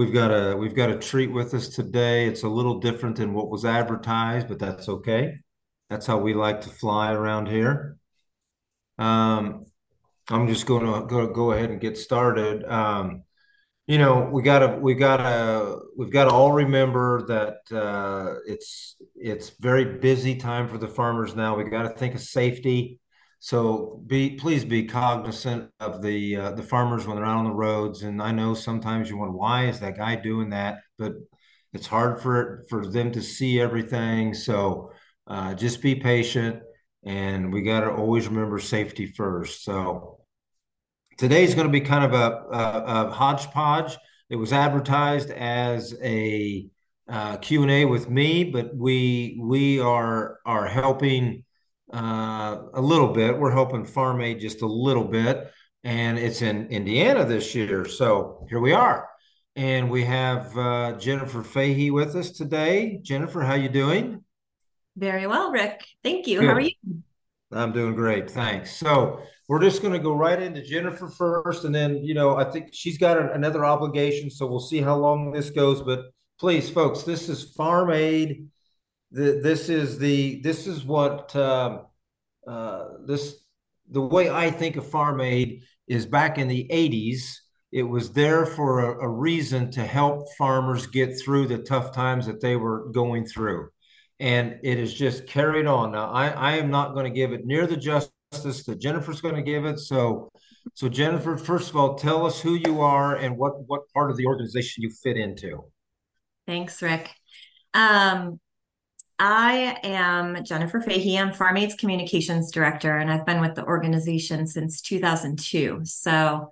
we've got a we've got a treat with us today. It's a little different than what was advertised, but that's okay. That's how we like to fly around here. Um, I'm just going to go go ahead and get started. Um, you know, we gotta we gotta we've got to all remember that uh, it's it's very busy time for the farmers now. We got to think of safety. So be please be cognizant of the uh, the farmers when they're out on the roads. And I know sometimes you wonder why is that guy doing that, but it's hard for for them to see everything. So uh, just be patient, and we got to always remember safety first. So today's going to be kind of a, a, a hodgepodge. It was advertised as a uh, Q and A with me, but we we are are helping uh, a little bit. We're helping Farm Aid just a little bit, and it's in Indiana this year. So here we are, and we have uh, Jennifer Fahy with us today. Jennifer, how you doing? Very well, Rick. Thank you. Good. How are you? I'm doing great, thanks. So we're just going to go right into Jennifer first, and then you know I think she's got another obligation, so we'll see how long this goes. But please, folks, this is Farm Aid this is the this is what uh, uh, this the way I think of farm aid is back in the 80s. It was there for a, a reason to help farmers get through the tough times that they were going through. And it is just carried on. Now, I, I am not going to give it near the justice that Jennifer's going to give it. So, so Jennifer, first of all, tell us who you are and what what part of the organization you fit into. Thanks, Rick. Um, I am Jennifer Fahy. I'm Farm Aid's Communications Director, and I've been with the organization since 2002. So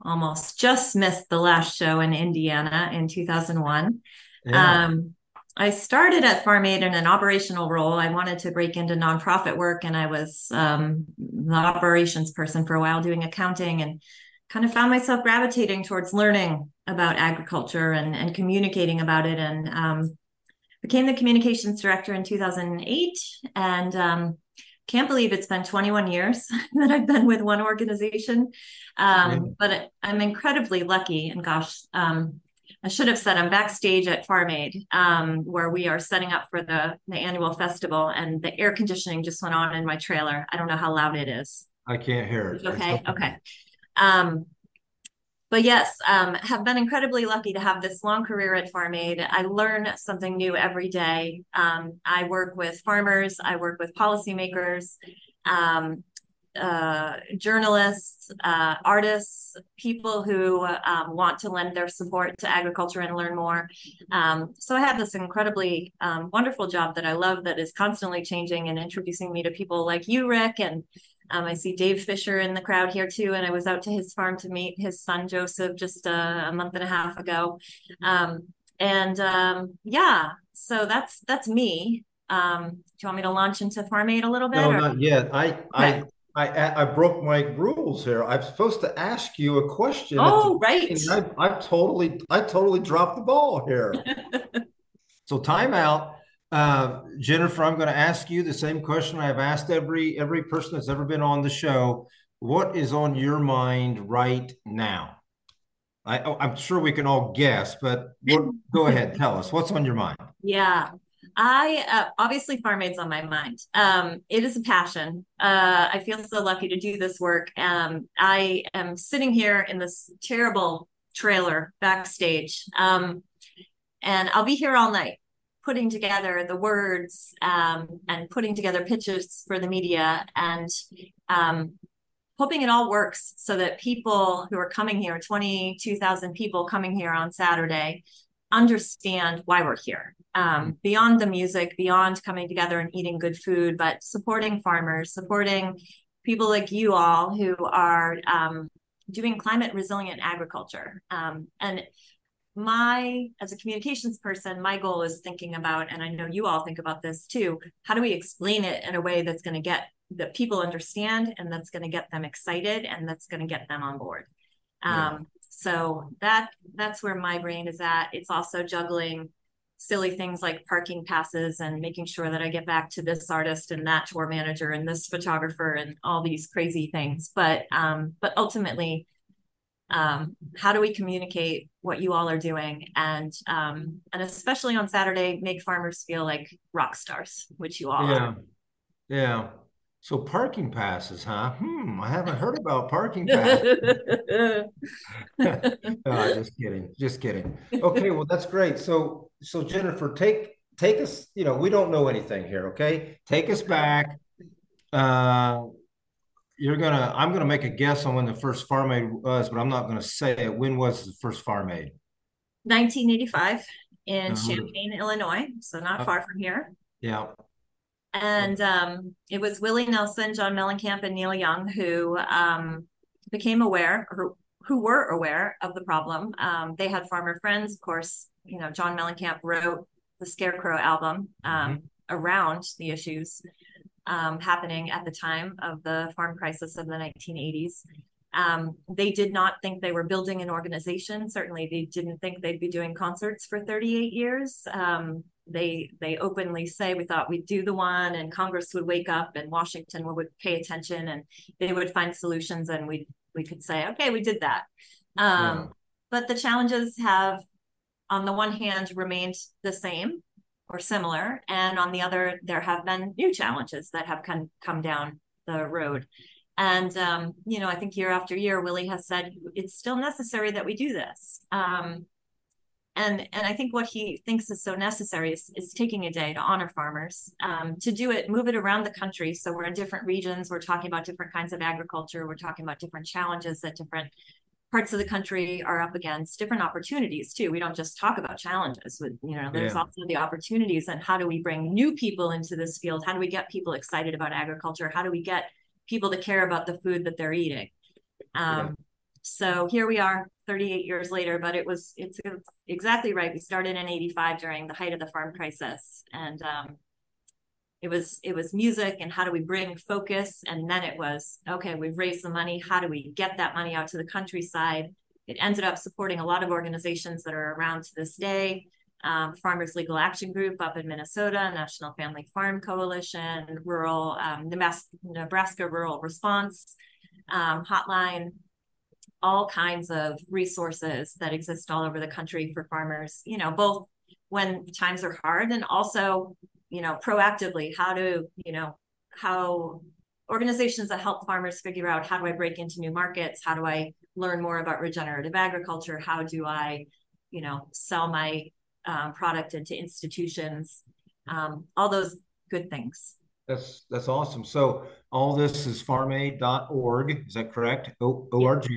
almost just missed the last show in Indiana in 2001. Yeah. Um, I started at Farm Aid in an operational role. I wanted to break into nonprofit work, and I was um, the operations person for a while doing accounting and kind of found myself gravitating towards learning about agriculture and, and communicating about it. And um, became the communications director in 2008 and um, can't believe it's been 21 years that I've been with one organization. Um, but I'm incredibly lucky. And gosh, um, I should have said I'm backstage at Farm Aid, um, where we are setting up for the, the annual festival, and the air conditioning just went on in my trailer. I don't know how loud it is. I can't hear it. Okay. Okay. But yes, um, have been incredibly lucky to have this long career at Farm Aid. I learn something new every day. Um, I work with farmers, I work with policymakers, um, uh, journalists, uh, artists, people who um, want to lend their support to agriculture and learn more. Um, so I have this incredibly um, wonderful job that I love that is constantly changing and introducing me to people like you, Rick, and um, I see Dave Fisher in the crowd here too, and I was out to his farm to meet his son Joseph just a, a month and a half ago. Um, and um, yeah, so that's that's me. Um, do you want me to launch into Farm Aid a little bit? No, or? not yet. I okay. I. I, I broke my rules here. I'm supposed to ask you a question. Oh, right. I, I totally, I totally dropped the ball here. so timeout. Uh, Jennifer, I'm going to ask you the same question I've asked every every person that's ever been on the show. What is on your mind right now? I, am sure we can all guess, but go ahead, tell us what's on your mind. Yeah, I uh, obviously farm aid's on my mind. Um, it is a passion. Uh, I feel so lucky to do this work. Um, I am sitting here in this terrible trailer backstage, um, and I'll be here all night putting together the words um, and putting together pitches for the media and um, hoping it all works so that people who are coming here 22,000 people coming here on Saturday understand why we're here. Um, beyond the music beyond coming together and eating good food but supporting farmers supporting people like you all who are um, doing climate resilient agriculture. Um, and my as a communications person my goal is thinking about and i know you all think about this too how do we explain it in a way that's going to get that people understand and that's going to get them excited and that's going to get them on board. Yeah. um, so that that's where my brain is at. It's also juggling silly things like parking passes and making sure that i get back to this artist and that tour manager and this photographer and all these crazy things. But um but ultimately um, how do we communicate what you all are doing and um, and especially on saturday make farmers feel like rock stars which you all Yeah. are Yeah. So parking passes, huh? Hmm, I haven't heard about parking passes. No, just kidding. Just kidding. Okay, well, that's great. So, so Jennifer, take take us, you know, we don't know anything here, okay? Take us back. Uh, you're gonna, I'm gonna make a guess on when the first Farm Aid was, but I'm not gonna say it. When was the first Farm Aid? 1985 in Uh, champaign illinois so not uh, far from here yeah. and um, it was willie nelson john mellencamp and neil young who um, became aware or who were aware of the problem um, they had farmer friends of course you know john mellencamp wrote the scarecrow album um, around the issues um, happening at the time of the farm crisis of the 1980s. Um, they did not think they were building an organization. Certainly, they didn't think they'd be doing concerts for 38 years. Um, they they openly say we thought we'd do the one, and Congress would wake up, and Washington would pay attention, and they would find solutions, and we we could say, okay, we did that. Um, Yeah. But the challenges have, on the one hand, remained the same or similar. And on the other, there have been new challenges that have come, come down the road. And, um, you know, I think year after year, Willie has said it's still necessary that we do this. Um, and, and I think what he thinks is so necessary is, is taking a day to honor farmers, um, to do it, move it around the country. So we're in different regions, we're talking about different kinds of agriculture, we're talking about different challenges that different parts of the country are up against different opportunities too. We don't just talk about challenges with, you know, there's Yeah. also the opportunities and how do we bring new people into this field? How do we get people excited about agriculture? How do we get people to care about the food that they're eating? Um, so here we are 38 years later, but it was, it's, it's exactly right. We started in 85 during the height of the farm crisis. And, um, it was it was music and how do we bring focus? And then it was okay we've raised the money. How do we get that money out to the countryside? It ended up supporting a lot of organizations that are around to this day um, farmers legal action group up in minnesota national family farm coalition rural um, nebraska rural response um, hotline all kinds of resources that exist all over the country for farmers you know both when times are hard and also you know proactively how to you know how organizations that help farmers figure out how do i break into new markets how do i learn more about regenerative agriculture how do i you know sell my um, product into institutions um, all those good things That's that's awesome. So all this is farmaid.org. Is that correct? O org.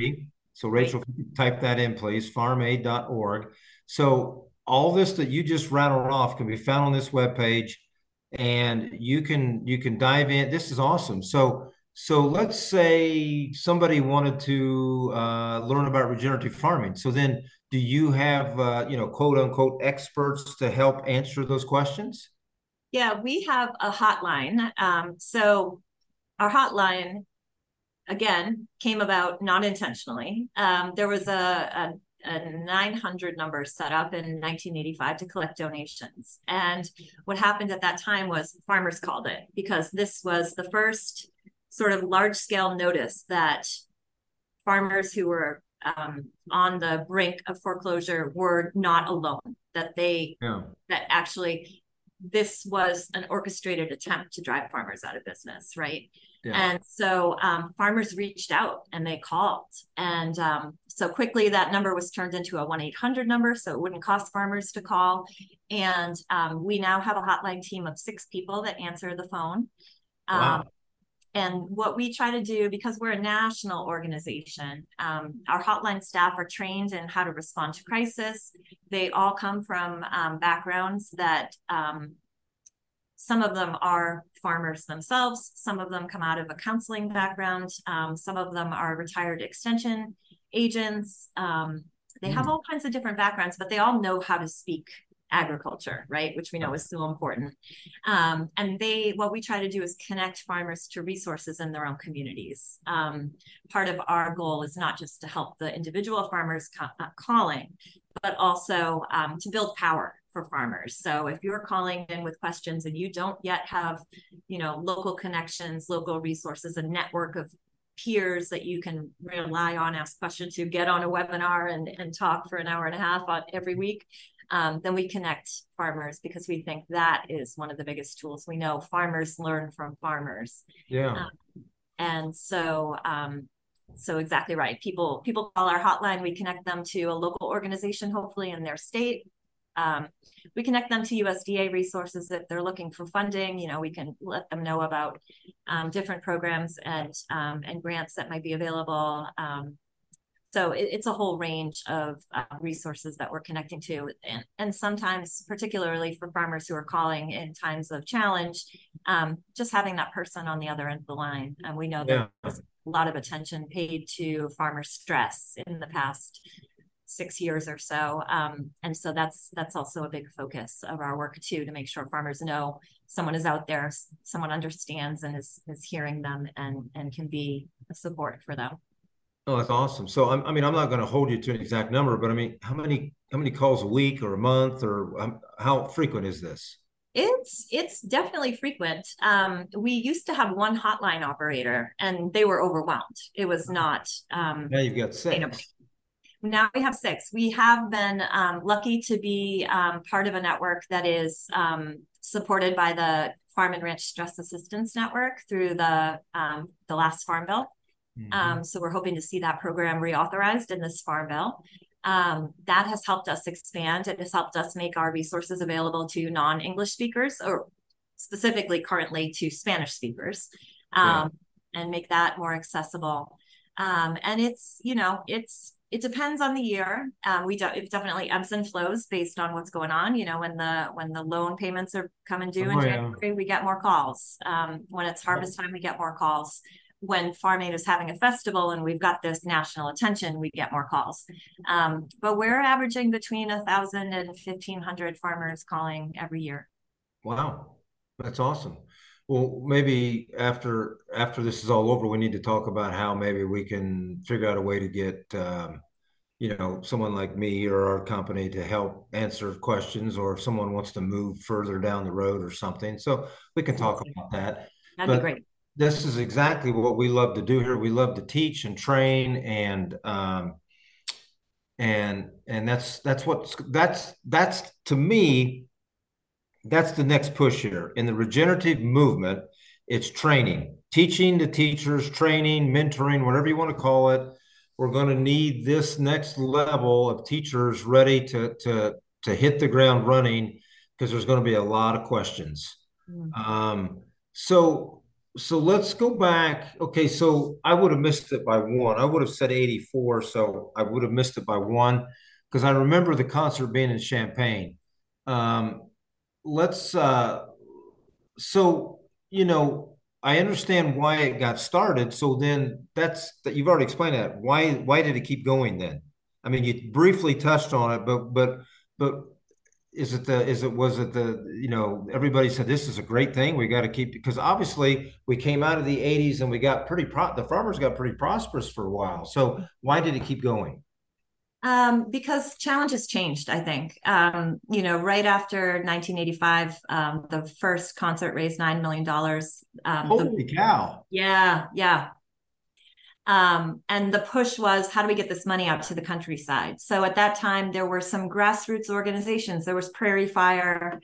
So Rachel, you type that in, please. Farmaid.org. So all this that you just rattled off can be found on this webpage, and you can you can dive in. This is awesome. So so let's say somebody wanted to uh, learn about regenerative farming. So then, do you have uh, you know quote unquote experts to help answer those questions? Yeah, we have a hotline. Um, so our hotline, again, came about not intentionally. Um, there was a, a, a 900 number set up in 1985 to collect donations. And what happened at that time was farmers called it because this was the first sort of large scale notice that farmers who were um, on the brink of foreclosure were not alone, that they, Yeah. that actually this was an orchestrated attempt to drive farmers out of business, right? Yeah. And so um, farmers reached out and they called. And um, so quickly that number was turned into a 1 800 number. So it wouldn't cost farmers to call. And um, we now have a hotline team of six people that answer the phone. Wow. Um, and what we try to do, because we're a national organization, um, our hotline staff are trained in how to respond to crisis. They all come from um, backgrounds that um, some of them are farmers themselves, some of them come out of a counseling background, um, some of them are retired extension agents. Um, they have Mm. all kinds of different backgrounds, but they all know how to speak agriculture, right? Which we know is so important. Um, and they, what we try to do is connect farmers to resources in their own communities. Um, part of our goal is not just to help the individual farmers ca- uh, calling, but also um, to build power for farmers. So if you're calling in with questions and you don't yet have, you know, local connections, local resources, a network of peers that you can rely on, ask questions to, get on a webinar and, and talk for an hour and a half on, every week. Um, then we connect farmers because we think that is one of the biggest tools. We know farmers learn from farmers. Yeah. Um, and so, um, so exactly right. People people call our hotline. We connect them to a local organization, hopefully in their state. Um, we connect them to USDA resources if they're looking for funding. You know, we can let them know about um, different programs and um, and grants that might be available. Um, so it, it's a whole range of uh, resources that we're connecting to, and, and sometimes, particularly for farmers who are calling in times of challenge, um, just having that person on the other end of the line. And we know that yeah. there's a lot of attention paid to farmer stress in the past six years or so. Um, and so that's that's also a big focus of our work too, to make sure farmers know someone is out there, someone understands and is is hearing them and and can be a support for them. Oh, that's awesome. So I'm, i mean, I'm not going to hold you to an exact number, but I mean, how many how many calls a week or a month or um, how frequent is this? It's it's definitely frequent. Um, we used to have one hotline operator, and they were overwhelmed. It was not. Um, now you've got six. Now we have six. We have been um, lucky to be um, part of a network that is um, supported by the Farm and Ranch Stress Assistance Network through the um, the last Farm Bill. Mm-hmm. Um, so we're hoping to see that program reauthorized in this Farm Bill. Um, that has helped us expand. It has helped us make our resources available to non-English speakers, or specifically currently to Spanish speakers, yeah. and make that more accessible. and it's you know it's it depends on the year. Um, we it definitely ebbs and flows based on what's going on. You know, when the when the loan payments are coming due oh, in January, yeah. we get more calls. Um, when it's harvest time, we get more calls. When Farm Aid is having a festival and we've got this national attention, we get more calls. Um, but we're averaging between a thousand and fifteen hundred farmers calling every year. Wow, that's awesome. Well, maybe after after this is all over, we need to talk about how maybe we can figure out a way to get um, you know someone like me or our company to help answer questions, or if someone wants to move further down the road or something. So we can talk about that. That'd but be great. This is exactly what we love to do here. We love to teach and train and um, and and that's that's what that's that's to me that's the next push here. In the regenerative movement it's training teaching the teachers training mentoring whatever you want to call it. We're going to need this next level of teachers ready to to to hit the ground running because there's going to be a lot of questions. Mm-hmm. um, so so let's go back. Okay so i would have missed it by one. I would have said 84 so i would have missed it by one because i remember the concert being in Champaign. um, let's uh so you know i understand why it got started. So then that's that you've already explained that. Why why did it keep going then? I mean you briefly touched on it but but but is it the is it was it the you know everybody said this is a great thing. We got to keep because obviously we came out of the 80s and we got pretty pro the farmers got pretty prosperous for a while. So why did it keep going um, because challenges changed, I think. Um, you know, right after 1985, um, the first concert raised $9 million. Um, Holy the, cow. Yeah, yeah. Um, and the push was how do we get this money out to the countryside? So at that time, there were some grassroots organizations. There was Prairie Fire.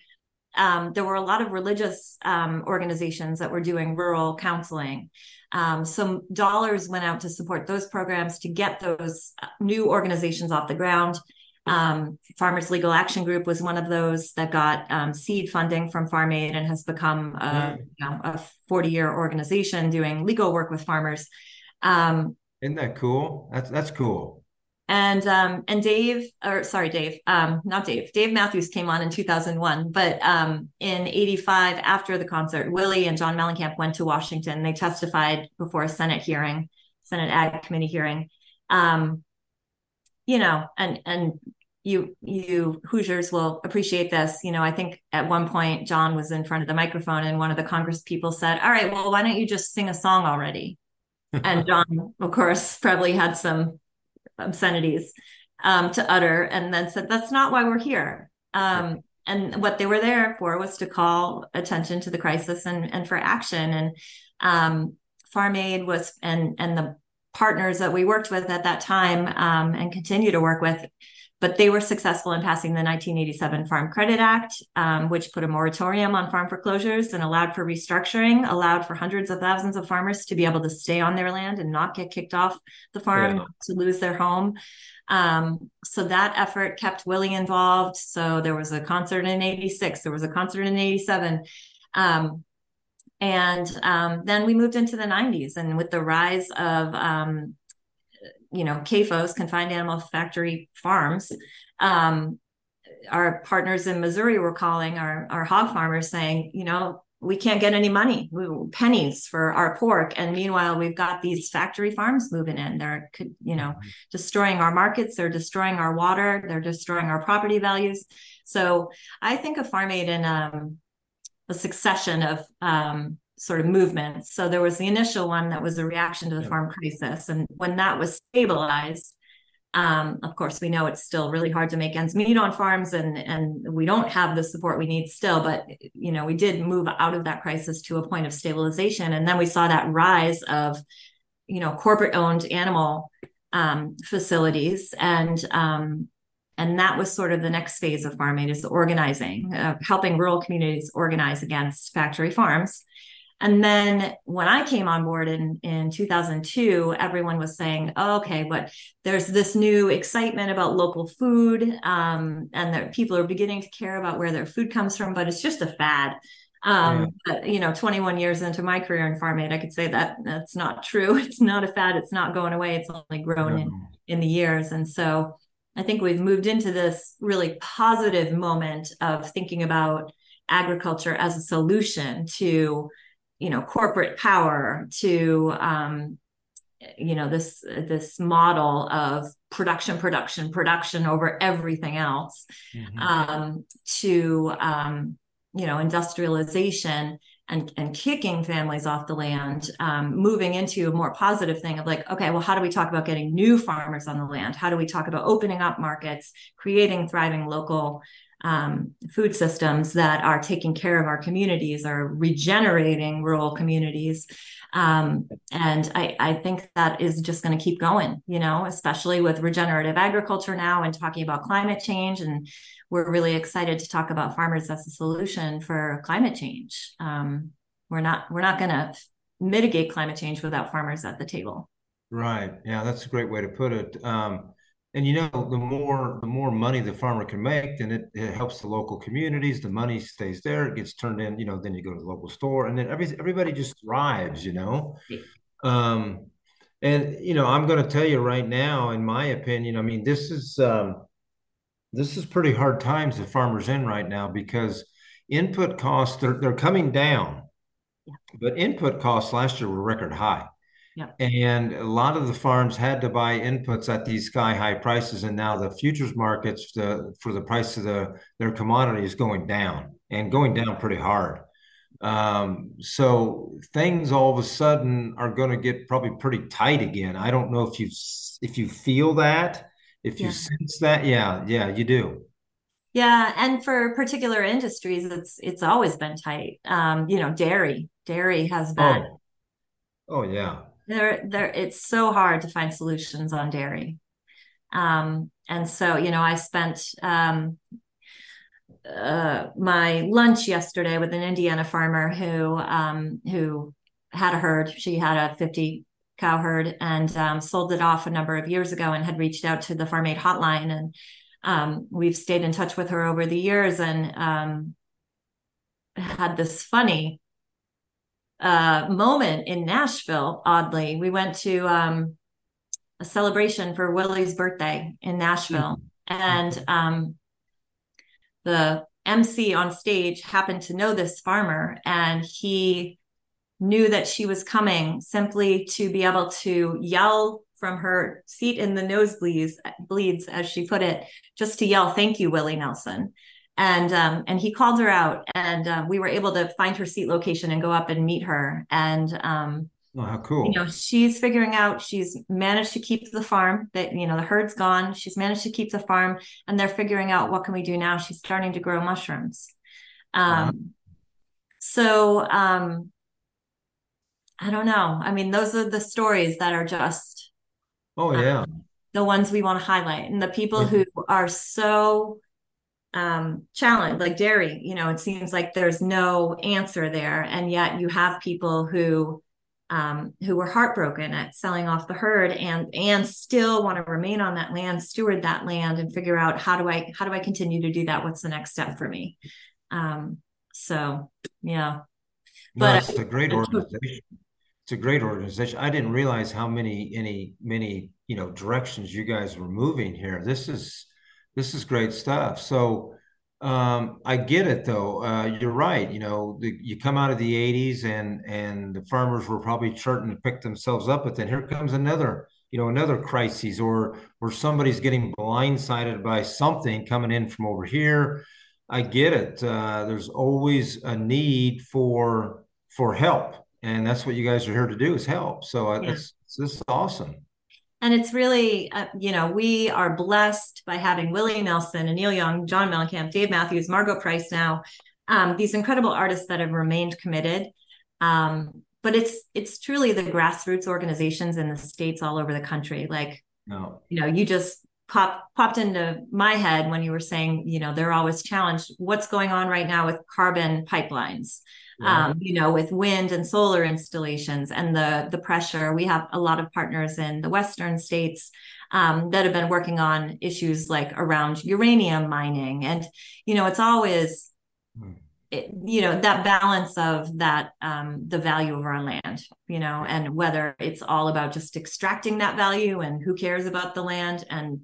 Um, there were a lot of religious organizations that were doing rural counseling. Um, some dollars went out to support those programs to get those uh, new organizations off the ground. Um, Farmers Legal Action Group was one of those that got um, seed funding from Farm Aid and has become a, you know, a 40 year organization doing legal work with farmers. Um, Isn't that cool? That's that's cool. And um, and Dave, or sorry, Dave, um, not Dave. Dave Matthews came on in 2001, but um, in '85, after the concert, Willie and John Mellencamp went to Washington. They testified before a Senate hearing, Senate Ag Committee hearing. Um, you know, and and you you Hoosiers will appreciate this. You know, I think at one point John was in front of the microphone, and one of the Congress people said, "All right, well, why don't you just sing a song already?" and John, of course, probably had some obscenities um, to utter and then said, that's not why we're here. Um, and what they were there for was to call attention to the crisis and, and for action. And um, Farm Aid was and and the partners that we worked with at that time um, and continue to work with but they were successful in passing the 1987 Farm Credit Act, um, which put a moratorium on farm foreclosures and allowed for restructuring, allowed for hundreds of thousands of farmers to be able to stay on their land and not get kicked off the farm, yeah. to lose their home. Um, so that effort kept Willie involved. So there was a concert in 86, there was a concert in 87. Um, and um, then we moved into the 90s, and with the rise of um, you know, CAFOs, confined animal factory farms. Um, our partners in Missouri were calling our, our hog farmers saying, you know, we can't get any money, we, pennies for our pork. And meanwhile, we've got these factory farms moving in. They're, you know, mm-hmm. destroying our markets. They're destroying our water. They're destroying our property values. So I think of Farm Aid in um, a succession of um, sort of movements. So there was the initial one that was a reaction to the yeah. farm crisis. And when that was stabilized, um, of course, we know it's still really hard to make ends meet on farms and, and we don't have the support we need still, but you know, we did move out of that crisis to a point of stabilization. And then we saw that rise of, you know, corporate owned animal um, facilities and um, and that was sort of the next phase of farm aid is organizing uh, helping rural communities organize against factory farms and then when I came on board in, in 2002, everyone was saying, oh, okay, but there's this new excitement about local food, um, and that people are beginning to care about where their food comes from, but it's just a fad. Um, yeah. but, you know, 21 years into my career in farm aid, I could say that that's not true. It's not a fad. It's not going away. It's only grown in, in the years. And so I think we've moved into this really positive moment of thinking about agriculture as a solution to you know corporate power to um, you know this this model of production production production over everything else mm-hmm. um, to um, you know industrialization and and kicking families off the land um, moving into a more positive thing of like okay well how do we talk about getting new farmers on the land how do we talk about opening up markets creating thriving local um, food systems that are taking care of our communities, are regenerating rural communities. Um, and I, I think that is just going to keep going, you know, especially with regenerative agriculture now and talking about climate change. And we're really excited to talk about farmers as a solution for climate change. Um, we're not we're not going to mitigate climate change without farmers at the table. Right. Yeah, that's a great way to put it. Um, and you know, the more the more money the farmer can make, then it, it helps the local communities. The money stays there, it gets turned in, you know, then you go to the local store and then every, everybody just thrives, you know. Um, and you know, I'm gonna tell you right now, in my opinion, I mean, this is um this is pretty hard times the farmers in right now because input costs they're they're coming down. Yeah. But input costs last year were record high. Yeah. And a lot of the farms had to buy inputs at these sky high prices, and now the futures markets the, for the price of the their commodity is going down and going down pretty hard. Um, so things all of a sudden are going to get probably pretty tight again. I don't know if you if you feel that, if you sense that, yeah, yeah, you do. Yeah, and for particular industries, it's it's always been tight. Um, you know, dairy, dairy has been. Oh, oh yeah there there it's so hard to find solutions on dairy. Um, and so you know i spent um, uh, my lunch yesterday with an indiana farmer who um, who had a herd. She had a 50 cow herd and um, sold it off a number of years ago and had reached out to the farm aid hotline and um, we've stayed in touch with her over the years and um, had this funny uh, moment in Nashville. Oddly, we went to um, a celebration for Willie's birthday in Nashville, mm-hmm. and um, the MC on stage happened to know this farmer, and he knew that she was coming simply to be able to yell from her seat in the nosebleeds bleeds as she put it just to yell thank you willie nelson and um, and he called her out, and uh, we were able to find her seat location and go up and meet her. And um, oh, how cool! You know, she's figuring out. She's managed to keep the farm. That you know, the herd's gone. She's managed to keep the farm, and they're figuring out what can we do now. She's starting to grow mushrooms. Um, wow. So um, I don't know. I mean, those are the stories that are just Oh yeah. um, the ones we want to highlight, and the people who are so um, challenged, like dairy. You know, it seems like there's no answer there, and yet you have people who um, who were heartbroken at selling off the herd and and still want to remain on that land, steward that land, and figure out how do I how do I continue to do that? What's the next step for me? Um, so yeah, No, but it's a great organization. It's a great organization. I didn't realize how many, any, many, you know, directions you guys were moving here. This is, this is great stuff. So, um, I get it though. Uh, you're right. You know, the, you come out of the 80s and and the farmers were probably starting to pick themselves up, but then here comes another, you know, another crisis or or somebody's getting blindsided by something coming in from over here. I get it. Uh, there's always a need for for help, and that's what you guys are here to do is help. So uh, yeah. it's this is awesome. And it's really, uh, you know, we are blessed by having Willie Nelson and Neil Young, John Mellencamp, Dave Matthews, Margo Price now, um, these incredible artists that have remained committed. Um, but it's it's truly the grassroots organizations in the states all over the country. Like, No. you know, you just pop popped into my head when you were saying, you know, they're always challenged. What's going on right now with carbon pipelines? Um, you know, with wind and solar installations and the the pressure. We have a lot of partners in the western states um, that have been working on issues like around uranium mining, and you know, it's always Hmm. it, you know that balance of that um, the value of our land, you know, and whether it's all about just extracting that value and who cares about the land and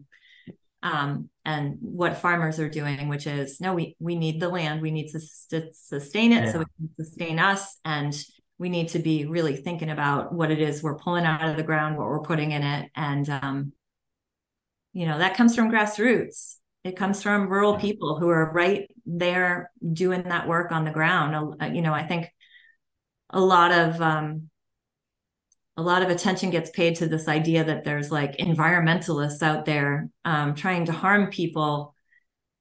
um, and what farmers are doing, which is no, we we need the land, we need to, to sustain it Yeah. so it can sustain us, and we need to be really thinking about what it is we're pulling out of the ground, what we're putting in it, and um, you know that comes from grassroots. It comes from rural Yeah. people who are right there doing that work on the ground. You know, I think a lot of um, a lot of attention gets paid to this idea that there's like environmentalists out there um, trying to harm people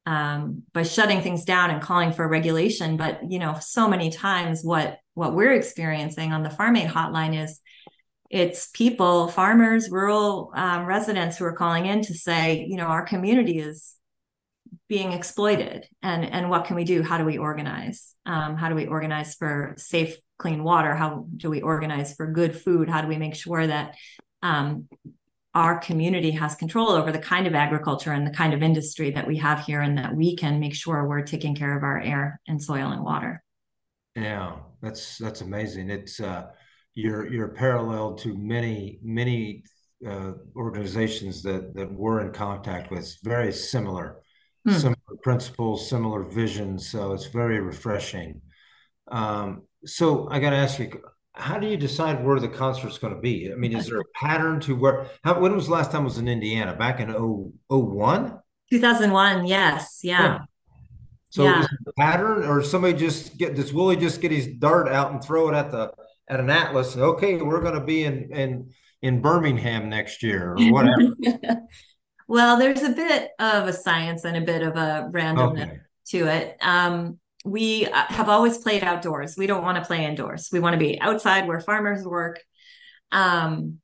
um, by shutting things down and calling for regulation. But you know, so many times what what we're experiencing on the Farm Aid hotline is it's people, farmers, rural um, residents who are calling in to say, you know, our community is being exploited. And and what can we do? How do we organize? Um, how do we organize for safe clean water how do we organize for good food how do we make sure that um, our community has control over the kind of agriculture and the kind of industry that we have here and that we can make sure we're taking care of our air and soil and water Yeah, that's that's amazing. It's uh, you're you're parallel to many many uh, organizations that that we're in contact with. Very similar, Hmm. similar principles, similar visions. So it's very refreshing. Um, so I got to ask you, how do you decide where the concert's going to be? I mean, is there a pattern to where? How, when was the last time it was in Indiana? Back in oh oh one? 2001 yes yeah So yeah is it a pattern, or somebody just get does Willie just get his dart out and throw it at the at an atlas? And okay, we're going to be in in in Birmingham next year or whatever. well there's a bit of a science and a bit of a randomness Okay, to it. Um, we uh, have always played outdoors. We don't want to play indoors. We want to be outside where farmers work. Um,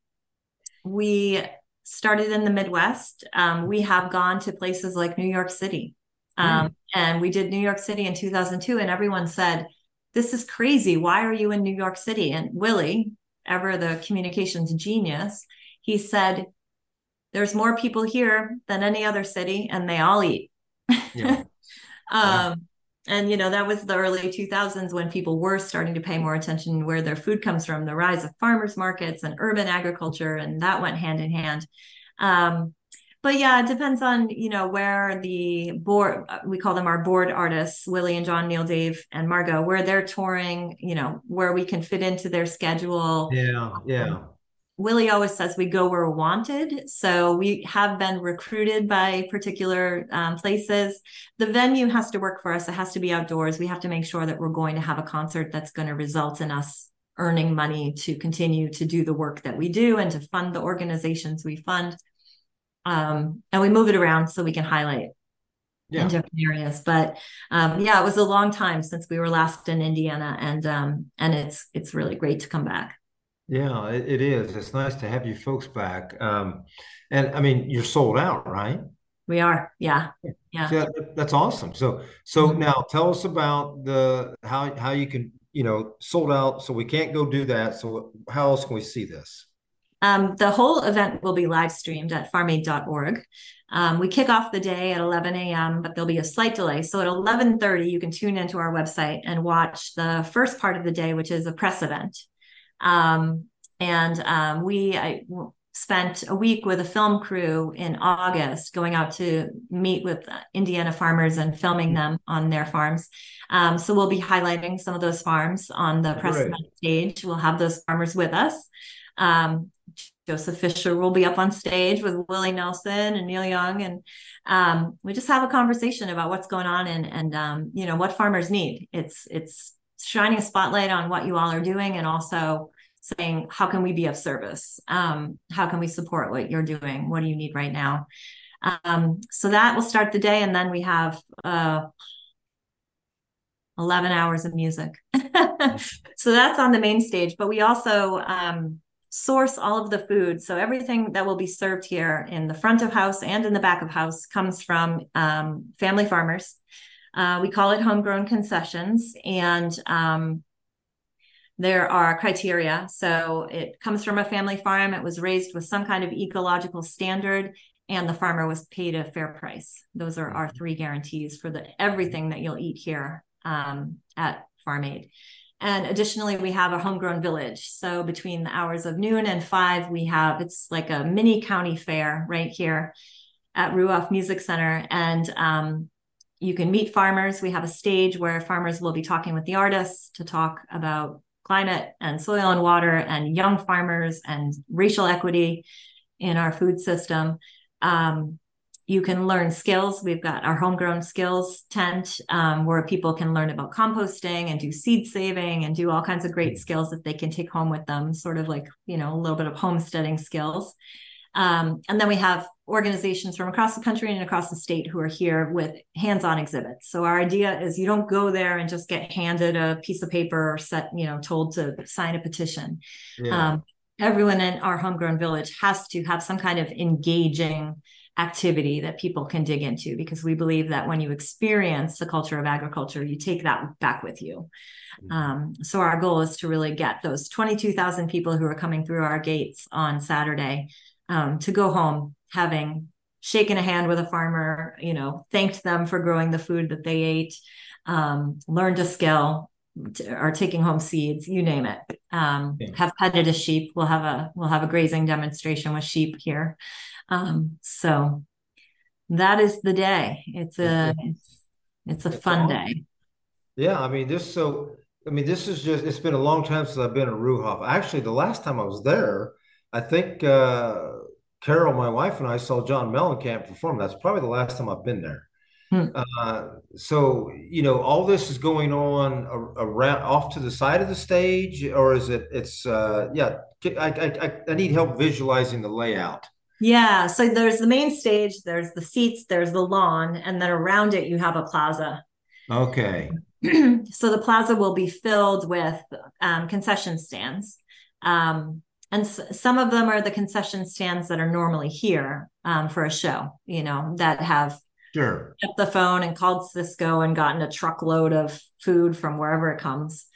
we started in the Midwest. Um, we have gone to places like New York City. Hmm. Um, and we did New York City in 2002, and everyone said, This is crazy. Why are you in New York City? And Willie, ever the communications genius, he said, There's more people here than any other city, and they all eat. yeah, Um, and you know, that was the early 2000s when people were starting to pay more attention where their food comes from, the rise of farmers markets and urban agriculture, and that went hand in hand. Um, but yeah, it depends on, you know, where the board, we call them our board artists, Willie and John, Neil, Dave, and Margo, where they're touring, you know, where we can fit into their schedule. yeah, yeah. Willie always says we go where we're wanted. So we have been recruited by particular um, places. The venue has to work for us. It has to be outdoors. We have to make sure that we're going to have a concert that's going to result in us earning money to continue to do the work that we do and to fund the organizations we fund. Um, and we move it around so we can highlight in different areas. But um, yeah, it was a long time since we were last in Indiana, and um, and it's it's really great to come back. Yeah, it, it is. It's nice to have you folks back. Um, and I mean, you're sold out, right? We are. Yeah. Yeah. So that, that's awesome. So, so Mhm. now tell us about the how how you can, you know, sold out. So we can't go do that. So how else can we see this? Um, the whole event will be live streamed at farmaid.org. Um, we kick off the day at 11 a.m., but there'll be a slight delay. So at 11:30, you can tune into our website and watch the first part of the day, which is a press event. Um, and um, we I, spent a week with a film crew in August going out to meet with Indiana farmers and filming them on their farms. Um, so we'll be highlighting some of those farms on the press event stage. We'll have those farmers with us. Um, Joseph Fisher will be up on stage with Willie Nelson and Neil Young, and um, we just have a conversation about what's going on and and um, you know what farmers need. It's it's shining a spotlight on what you all are doing, and also saying how can we be of service? Um, how can we support what you're doing? What do you need right now? Um, so that will start the day, and then we have uh, 11 hours of music. so that's on the main stage, but we also um, source all of the food. So everything that will be served here in the front of house and in the back of house comes from um, family farmers. Uh, we call it homegrown concessions, and um, there are criteria. So it comes from a family farm. It was raised with some kind of ecological standard, and the farmer was paid a fair price. Those are our three guarantees for the everything that you'll eat here um, at Farm Aid. And additionally, we have a homegrown village. So between the hours of noon and five, we have it's like a mini county fair right here at Ruoff Music Center. And um, you can meet farmers. We have a stage where farmers will be talking with the artists to talk about climate and soil and water and young farmers and racial equity in our food system. Um, you can learn skills. We've got our homegrown skills tent um, where people can learn about composting and do seed saving and do all kinds of great skills that they can take home with them, sort of like, you know, a little bit of homesteading skills. Um, and then we have organizations from across the country and across the state who are here with hands-on exhibits. So our idea is you don't go there and just get handed a piece of paper or set, you know, told to sign a petition. Yeah. Um, everyone in our homegrown village has to have some kind of engaging activity that people can dig into because we believe that when you experience the culture of agriculture, you take that back with you. Um, so our goal is to really get those 22,000 people who are coming through our gates on Saturday um, to go home having shaken a hand with a farmer, you know, thanked them for growing the food that they ate, um, learned a skill, are taking home seeds, you name it. Um, Yeah. Have petted a sheep. We'll have a we'll have a grazing demonstration with sheep here. Um, so that is the day. It's a it's, it's a fun day. Yeah, I mean this so I mean this is just it's been a long time since I've been in Ruoff. Actually, the last time I was there, I think uh Carol, my wife, and I saw John Mellencamp perform. That's probably the last time I've been there. Hmm. Uh, so you know, all this is going on around off to the side of the stage, or is it? It's uh, yeah. I, I I I need help visualizing the layout. Yeah, so there's the main stage, there's the seats, there's the lawn, and then around it you have a plaza. Okay. so the plaza will be filled with um, concession stands. Um, and some of them are the concession stands that are normally here um, for a show, you know, that have Sure. up the phone and called Sysco and gotten a truckload of food from wherever it comes.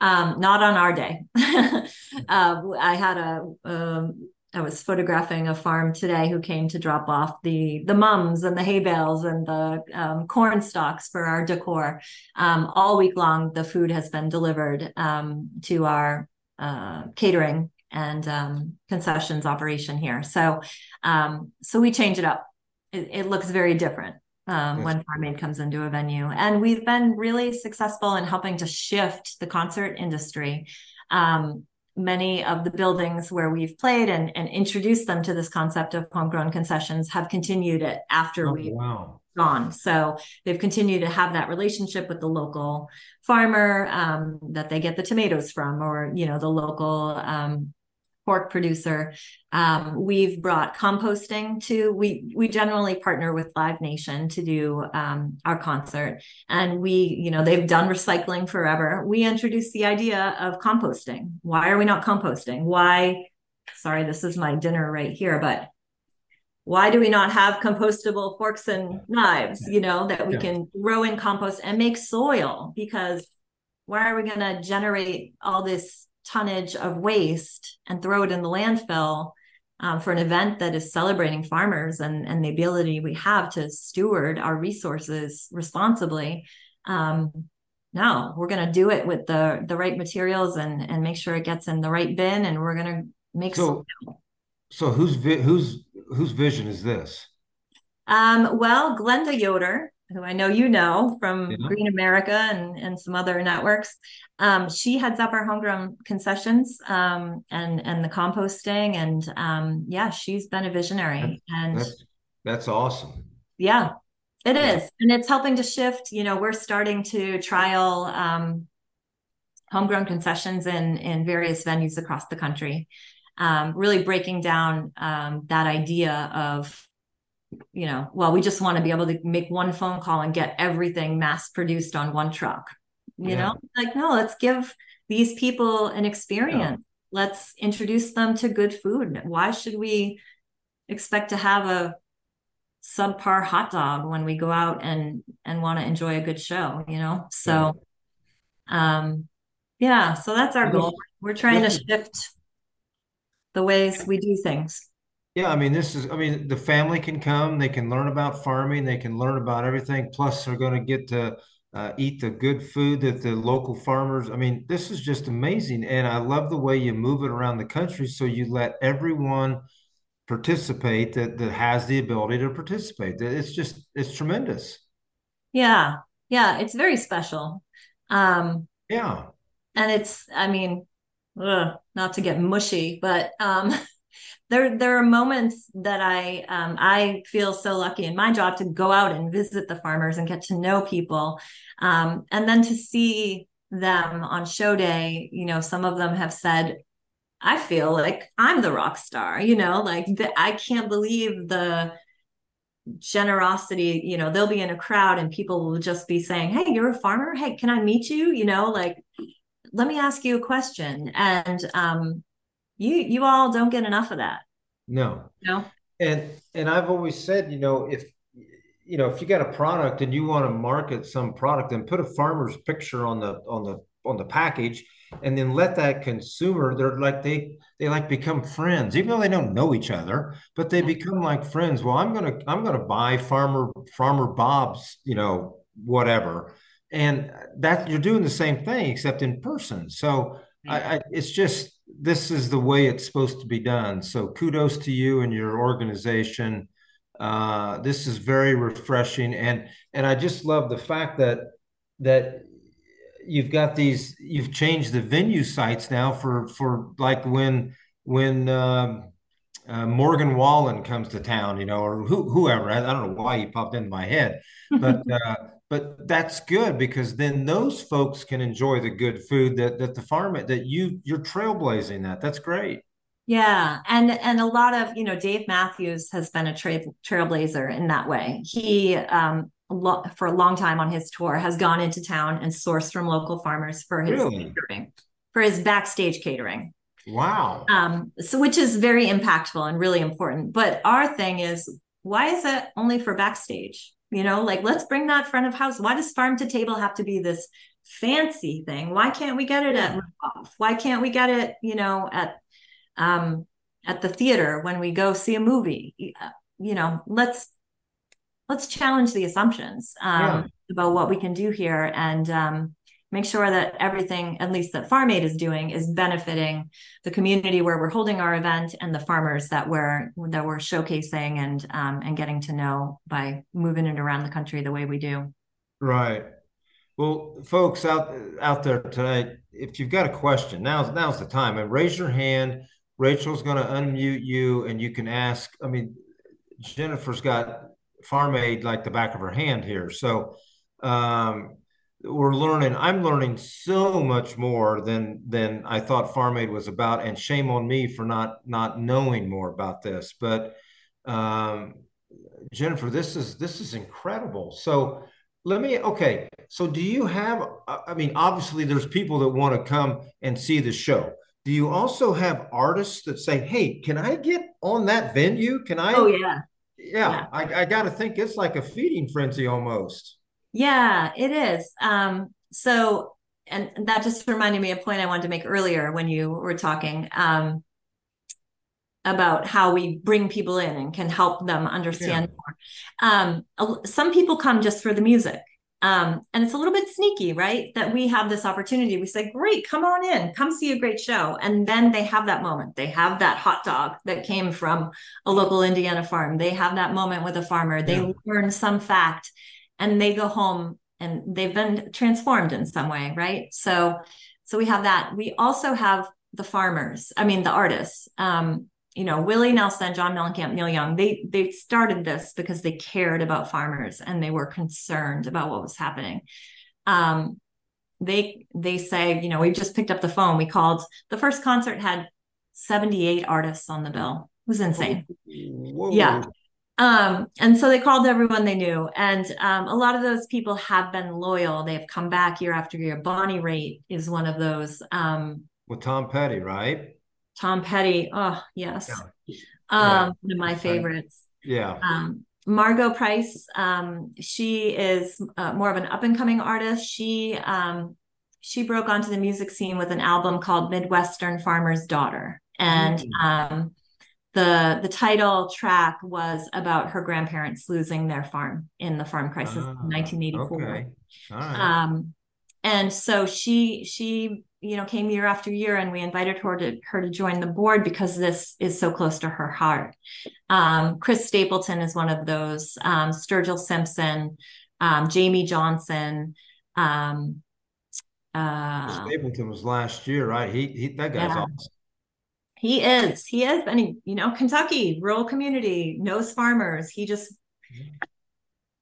Um, not on our day. uh, I had a, um, I was photographing a farm today who came to drop off the the mums and the hay bales and the um, corn stalks for our decor. Um, all week long, the food has been delivered um, to our uh, catering and um, concessions operation here. So, um, so we change it up. It, it looks very different um, Yes. when Farm Aid comes into a venue, and we've been really successful in helping to shift the concert industry. Um, many of the buildings where we've played and, and introduced them to this concept of homegrown concessions have continued it after Oh, we've wow. gone. So they've continued to have that relationship with the local farmer um, that they get the tomatoes from, or you know the local um, pork producer. Um, we've brought composting to we we generally partner with Live Nation to do um, our concert, and we you know they've done recycling forever. We introduced the idea of composting. Why are we not composting? Why? Sorry, this is my dinner right here, but why do we not have compostable forks and knives you know that we yeah. can grow in compost and make soil because why are we going to generate all this tonnage of waste and throw it in the landfill um, for an event that is celebrating farmers and, and the ability we have to steward our resources responsibly um, no we're going to do it with the the right materials and and make sure it gets in the right bin and we're going to make so soil. so whose whose whose vision is this um, well glenda yoder who I know you know from yeah. Green America and, and some other networks. Um, she heads up our homegrown concessions um, and and the composting, and um, yeah, she's been a visionary. And that's, that's awesome. Yeah, it yeah. is, and it's helping to shift. You know, we're starting to trial um, homegrown concessions in in various venues across the country. Um, really breaking down um, that idea of you know, well, we just want to be able to make one phone call and get everything mass produced on one truck. You yeah. know, like, no, let's give these people an experience. Yeah. Let's introduce them to good food. Why should we expect to have a subpar hot dog when we go out and and want to enjoy a good show, you know? So um yeah, so that's our goal. We're trying to shift the ways we do things. Yeah, I mean, this is, I mean, the family can come, they can learn about farming, they can learn about everything. Plus, they're going to get to uh, eat the good food that the local farmers. I mean, this is just amazing. And I love the way you move it around the country. So you let everyone participate that, that has the ability to participate. It's just, it's tremendous. Yeah. Yeah. It's very special. Um, yeah. And it's, I mean, ugh, not to get mushy, but, um, there there are moments that I um, I feel so lucky in my job to go out and visit the farmers and get to know people, um, and then to see them on show day. You know, some of them have said, "I feel like I'm the rock star." You know, like the, I can't believe the generosity. You know, they'll be in a crowd and people will just be saying, "Hey, you're a farmer. Hey, can I meet you?" You know, like let me ask you a question and um, you you all don't get enough of that. No. No? And and i've always said you know if you know if you got a product and you want to market some product then put a farmer's picture on the on the on the package and then let that consumer they're like they they like become friends. Even though they don't know each other but they become like friends. Well i'm gonna i'm gonna buy farmer farmer bob's you know whatever. And that you're doing the same thing except in person. So I, I it's just this is the way it's supposed to be done. So kudos to you and your organization. Uh, this is very refreshing, and and I just love the fact that that you've got these. You've changed the venue sites now for for like when when. Um, uh, Morgan Wallen comes to town, you know, or who, whoever. I, I, don't know why he popped into my head, but uh, but that's good because then those folks can enjoy the good food that that the farm that you you're trailblazing that that's great. Yeah. And and a lot of you know dave matthews has been a trail, trailblazer in that way. He um for a long time on his tour has gone into town and sourced from local farmers for his really? catering for his backstage catering. Wow. Um so which is very impactful and really important. But our thing is why is it only for backstage you know like let's bring that front of house. Why does farm to table have to be this fancy thing? Why can't we get it at Ruoff? why can't we get it you know at um at the theater when we go see a movie? You know let's let's challenge the assumptions um, yeah. about what we can do here. And um, make sure that everything, at least that Farm Aid is doing, is benefiting the community where we're holding our event and the farmers that we're that we're showcasing and um, and getting to know by moving it around the country the way we do. Right. Well, folks out out there tonight, if you've got a question, now's now's the time. And raise your hand. Rachel's going to unmute you, and you can ask. I mean, Jennifer's got Farm Aid like the back of her hand here, so. Um, we're learning. I'm learning so much more than than I thought Farm Aid was about, and shame on me for not not knowing more about this. But um, Jennifer, this is this is incredible. So let me okay. So do you have? I mean, obviously, there's people that want to come and see the show. Do you also have artists that say, "Hey, can I get on that venue? Can I?" Oh yeah, yeah. yeah. I, I got to think it's like a feeding frenzy almost. Yeah, it is. Um, so, and that just reminded me of a point I wanted to make earlier when you were talking um, about how we bring people in and can help them understand yeah. more. Um, some people come just for the music. Um, and it's a little bit sneaky, right? That we have this opportunity. We say, great, come on in, come see a great show. And then they have that moment. They have that hot dog that came from a local Indiana farm. They have that moment with a farmer. They yeah. learn some fact and they go home and they've been transformed in some way right? So so we have that. We also have the farmers i mean the artists. Um you know willie nelson john mellencamp neil young they they started this because they cared about farmers and they were concerned about what was happening. Um they they say you know we just picked up the phone. We called the first concert had 78 artists on the bill. It was insane. Whoa. yeah um, and so they called everyone they knew. And um, a lot of those people have been loyal. They've come back year after year. Bonnie Raitt is one of those. Um, With Tom Petty, right? Tom Petty. Oh, yes. Yeah. Um, yeah. One of my favorites. Yeah. Um, Margo Price, um, she is uh, more of an up and coming artist. She um, she broke onto the music scene with an album called Midwestern Farmer's Daughter, and mm. um, the the title track was about her grandparents losing their farm in the farm crisis in 1984 ah, okay. um, and so she she you know came year after year and we invited her to her to join the board because this is so close to her heart um, chris stapleton is one of those um, sturgill simpson um, jamie johnson um, uh, Stapleton was last year, right? He, he that guy's yeah. awesome. He is. He is. And he, you know, Kentucky, rural community, knows farmers. He just,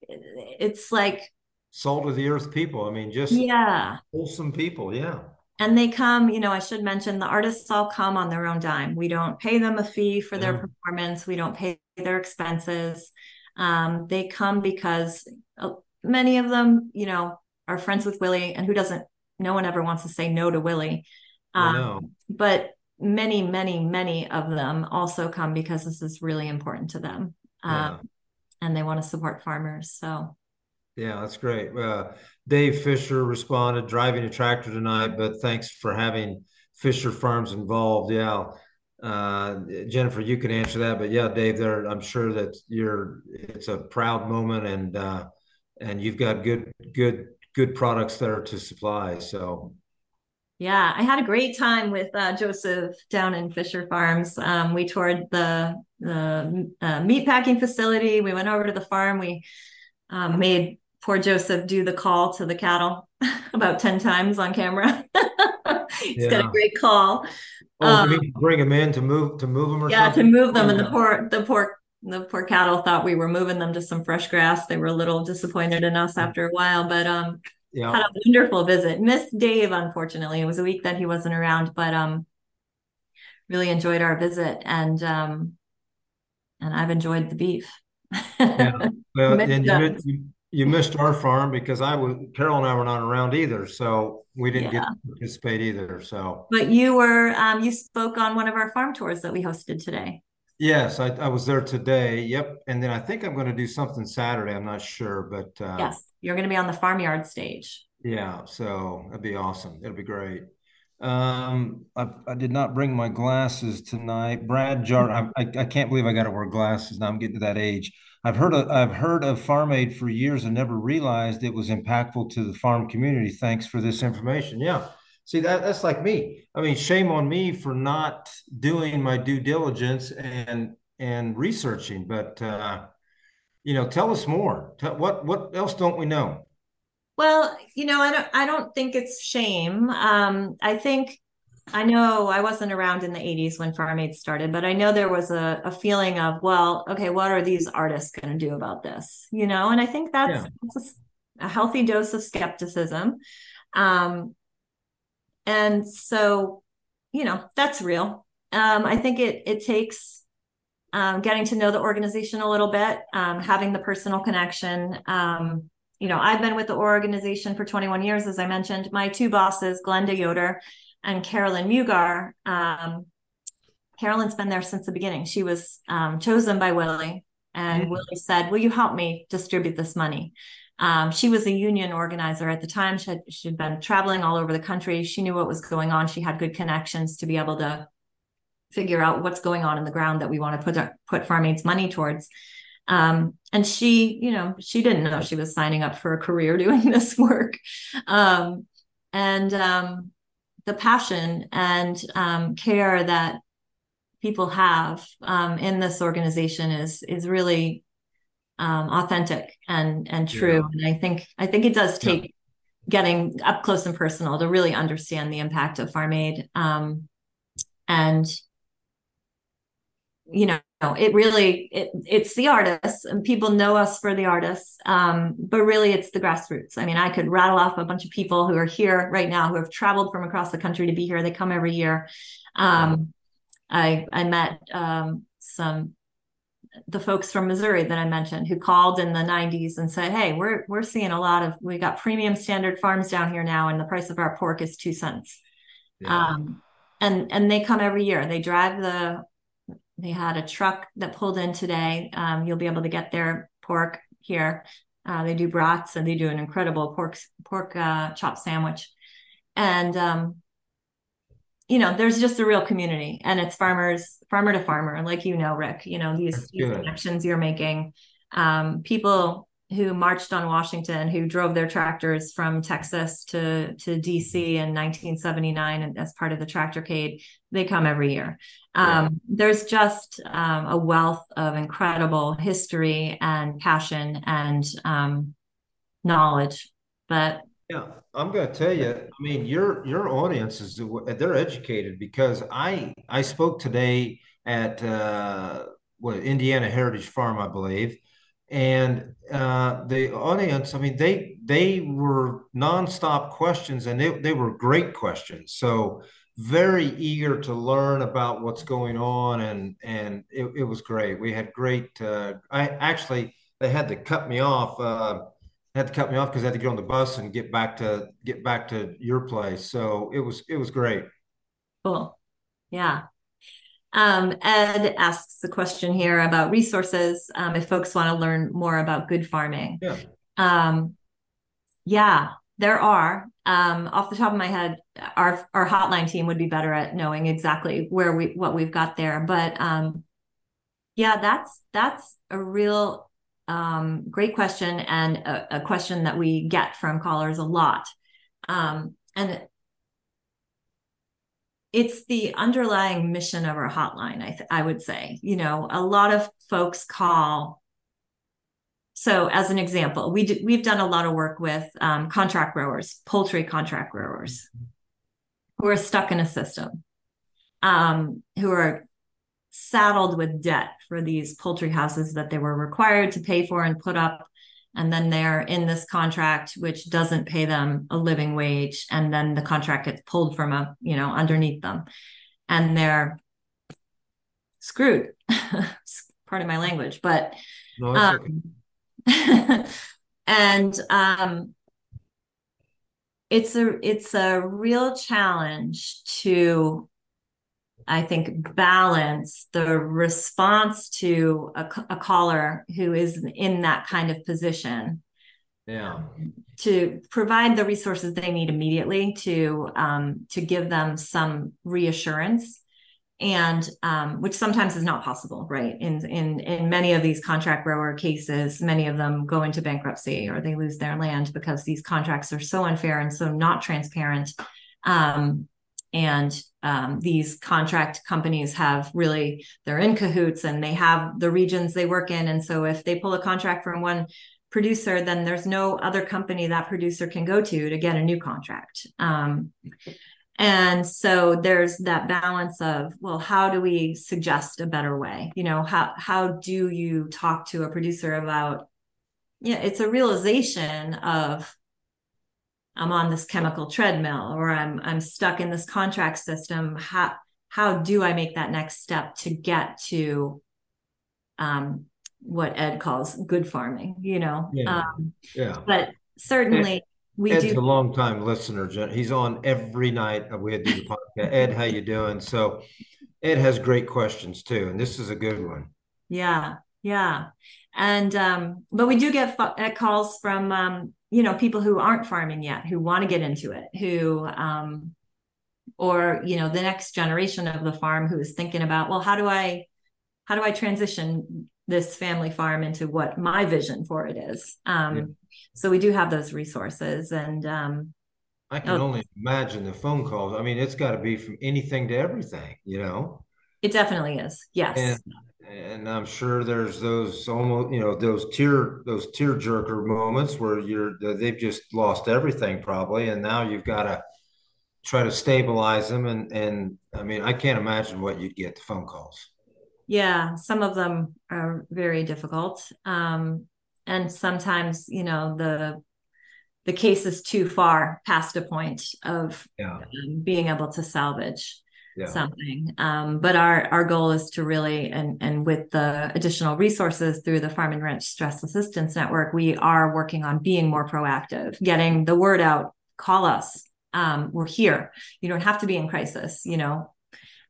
it's like salt of the earth people. I mean, just yeah, wholesome people. Yeah. And they come, you know, I should mention the artists all come on their own dime. We don't pay them a fee for their performance. We don't pay their expenses. Um, they come because uh, many of them, you know, are friends with Willie, and who doesn't? No one ever wants to say no to Willie. Um, but many, many, many of them also come because this is really important to them. Yeah. Um, and they want to support farmers. So, yeah, that's great. Uh, Dave Fisher responded driving a tractor tonight, but thanks for having Fisher Farms involved. Yeah. Uh, Jennifer, you can answer that, but yeah, Dave, there, I'm sure that you're, it's a proud moment and, uh, and you've got good, good, good products there to supply. So yeah, I had a great time with uh, Joseph down in Fisher Farms. Um, we toured the the uh, meat packing facility. We went over to the farm. We um, made poor Joseph do the call to the cattle about ten times on camera. He's yeah. got a great call. Oh, um, bring him in to move to move them or yeah, something? to move them. Yeah. And the poor the poor the poor cattle thought we were moving them to some fresh grass. They were a little disappointed in us after a while, but um, yeah. had a wonderful visit. Missed Dave, unfortunately. It was a week that he wasn't around, but um really enjoyed our visit and um and I've enjoyed the beef. yeah. Well, and you, you, you, missed our farm because I was Carol and I were not around either, so we didn't yeah. get to participate either. So, but you were um, you spoke on one of our farm tours that we hosted today. Yes, I, I was there today. Yep, and then I think I'm going to do something Saturday. I'm not sure, but uh, yes, you're going to be on the farmyard stage. Yeah, so that'd be awesome. It'll be great. Um, I, I did not bring my glasses tonight. Brad Jar, I, I, can't believe I got to wear glasses now. I'm getting to that age. I've heard of, I've heard of Farm Aid for years and never realized it was impactful to the farm community. Thanks for this information. Yeah. See that that's like me. I mean, shame on me for not doing my due diligence and and researching. But uh, you know, tell us more. Tell, what what else don't we know? Well, you know, I don't I don't think it's shame. Um, I think I know I wasn't around in the 80s when Farm Aid started, but I know there was a, a feeling of, well, okay, what are these artists going to do about this? You know, and I think that's, yeah. that's a, a healthy dose of skepticism. Um, and so, you know, that's real. Um, I think it it takes um, getting to know the organization a little bit, um, having the personal connection. Um, you know, I've been with the organization for 21 years, as I mentioned. My two bosses, Glenda Yoder and Carolyn Mugar. Um, Carolyn's been there since the beginning. She was um, chosen by Willie, and mm-hmm. Willie said, "Will you help me distribute this money?" Um, she was a union organizer at the time. She had, she'd been traveling all over the country. She knew what was going on. She had good connections to be able to figure out what's going on in the ground that we want to put our, put Farm Aid's money towards. Um, and she, you know, she didn't know she was signing up for a career doing this work. Um, and um, the passion and um, care that people have um, in this organization is is really um, authentic and and true. Yeah. And I think I think it does take yeah. getting up close and personal to really understand the impact of Farm Aid. Um, and you know, it really it it's the artists and people know us for the artists. Um, but really it's the grassroots. I mean, I could rattle off a bunch of people who are here right now who have traveled from across the country to be here. They come every year. Um, I I met um, some the folks from Missouri that I mentioned who called in the 90s and said, "Hey, we're we're seeing a lot of we got premium standard farms down here now, and the price of our pork is two cents." Yeah. Um, and and they come every year. They drive the. They had a truck that pulled in today. Um, you'll be able to get their pork here. Uh, they do brats and they do an incredible pork pork uh, chop sandwich, and um, you know, there's just a real community and it's farmers, farmer to farmer, like you know, Rick, you know, these, these connections you're making. Um, people who marched on Washington, who drove their tractors from Texas to, to DC in 1979 and as part of the tractorcade, they come every year. Um. There's just um, a wealth of incredible history and passion and um, knowledge. But yeah, I'm going to tell you. I mean, your your audience is they're educated because I I spoke today at uh, what Indiana Heritage Farm, I believe, and uh, the audience. I mean, they they were nonstop questions, and they they were great questions. So very eager to learn about what's going on, and and it, it was great. We had great. Uh, I actually they had to cut me off. Uh, had to cut me off because I had to get on the bus and get back to get back to your place. So it was it was great. Cool. Yeah. Um, Ed asks a question here about resources. Um, if folks want to learn more about good farming. Yeah. Um, yeah, there are. Um, off the top of my head, our our hotline team would be better at knowing exactly where we what we've got there. But um, yeah, that's that's a real um, great question and a, a, question that we get from callers a lot. Um, and it's the underlying mission of our hotline, I, th- I would say. You know, a lot of folks call. So, as an example, we d- we've done a lot of work with um, contract growers, poultry contract growers, who are stuck in a system, um, who are saddled with debt for these poultry houses that they were required to pay for and put up and then they're in this contract which doesn't pay them a living wage. And then the contract gets pulled from a you know underneath them. And they're screwed. Part of my language but no, um, okay. and um it's a it's a real challenge to I think, balance the response to a, a caller who is in that kind of position. Yeah. To provide the resources they need immediately to um, to give them some reassurance, and um, which sometimes is not possible, right? In in in many of these contract grower cases, many of them go into bankruptcy or they lose their land because these contracts are so unfair and so not transparent. Um, and um, these contract companies have really they're in cahoots and they have the regions they work in. And so if they pull a contract from one producer then there's no other company that producer can go to to get a new contract. Um, and so there's that balance of well how do we suggest a better way? You know how how do you talk to a producer about yeah, it's a realization of I'm on this chemical treadmill or I'm I'm stuck in this contract system. How how do I make that next step to get to um, what Ed calls good farming? You know, Yeah. um, Yeah. but certainly we Ed's do. a long time listener. He's on every night we do the podcast. Ed, how you doing? So Ed has great questions too, and this is a good one. Yeah, yeah, and um, but we do get uh, calls from um, you know people who aren't farming yet, who want to get into it, who um, or you know the next generation of the farm who is thinking about well, how do I how do I transition this family farm into what my vision for it is? Um, yeah. So we do have those resources, and um, I can oh, only imagine the phone calls. I mean, it's got to be from anything to everything, you know. It definitely is. Yes. And, and I'm sure there's those almost, you know, those tear those tear jerker moments where you're they've just lost everything probably, and now you've got to try to stabilize them. And and I mean, I can't imagine what you'd get the phone calls. Yeah, some of them are very difficult. Um, and sometimes, you know, the the case is too far past a point of yeah. um, being able to salvage yeah. something. Um, but our our goal is to really and and with the additional resources through the Farm and Ranch Stress Assistance Network, we are working on being more proactive, getting the word out. Call us. Um, we're here. You don't have to be in crisis. You know,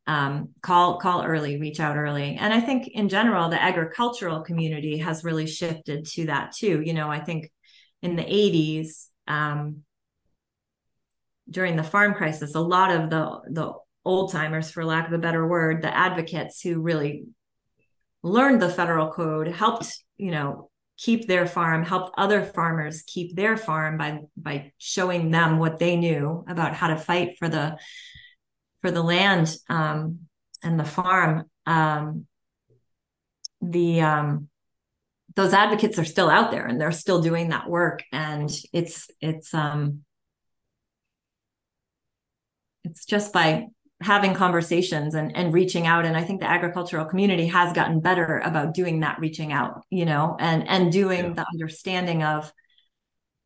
um, call call early reach out early and i think in general the agricultural community has really shifted to that too you know i think in the 80s um, during the farm crisis a lot of the the old timers for lack of a better word the advocates who really learned the federal code helped you know keep their farm helped other farmers keep their farm by by showing them what they knew about how to fight for the for the land um, and the farm, um, the um, those advocates are still out there and they're still doing that work. And it's it's um, it's just by having conversations and, and reaching out. And i think the agricultural community has gotten better about doing that reaching out you know and and doing yeah. the understanding of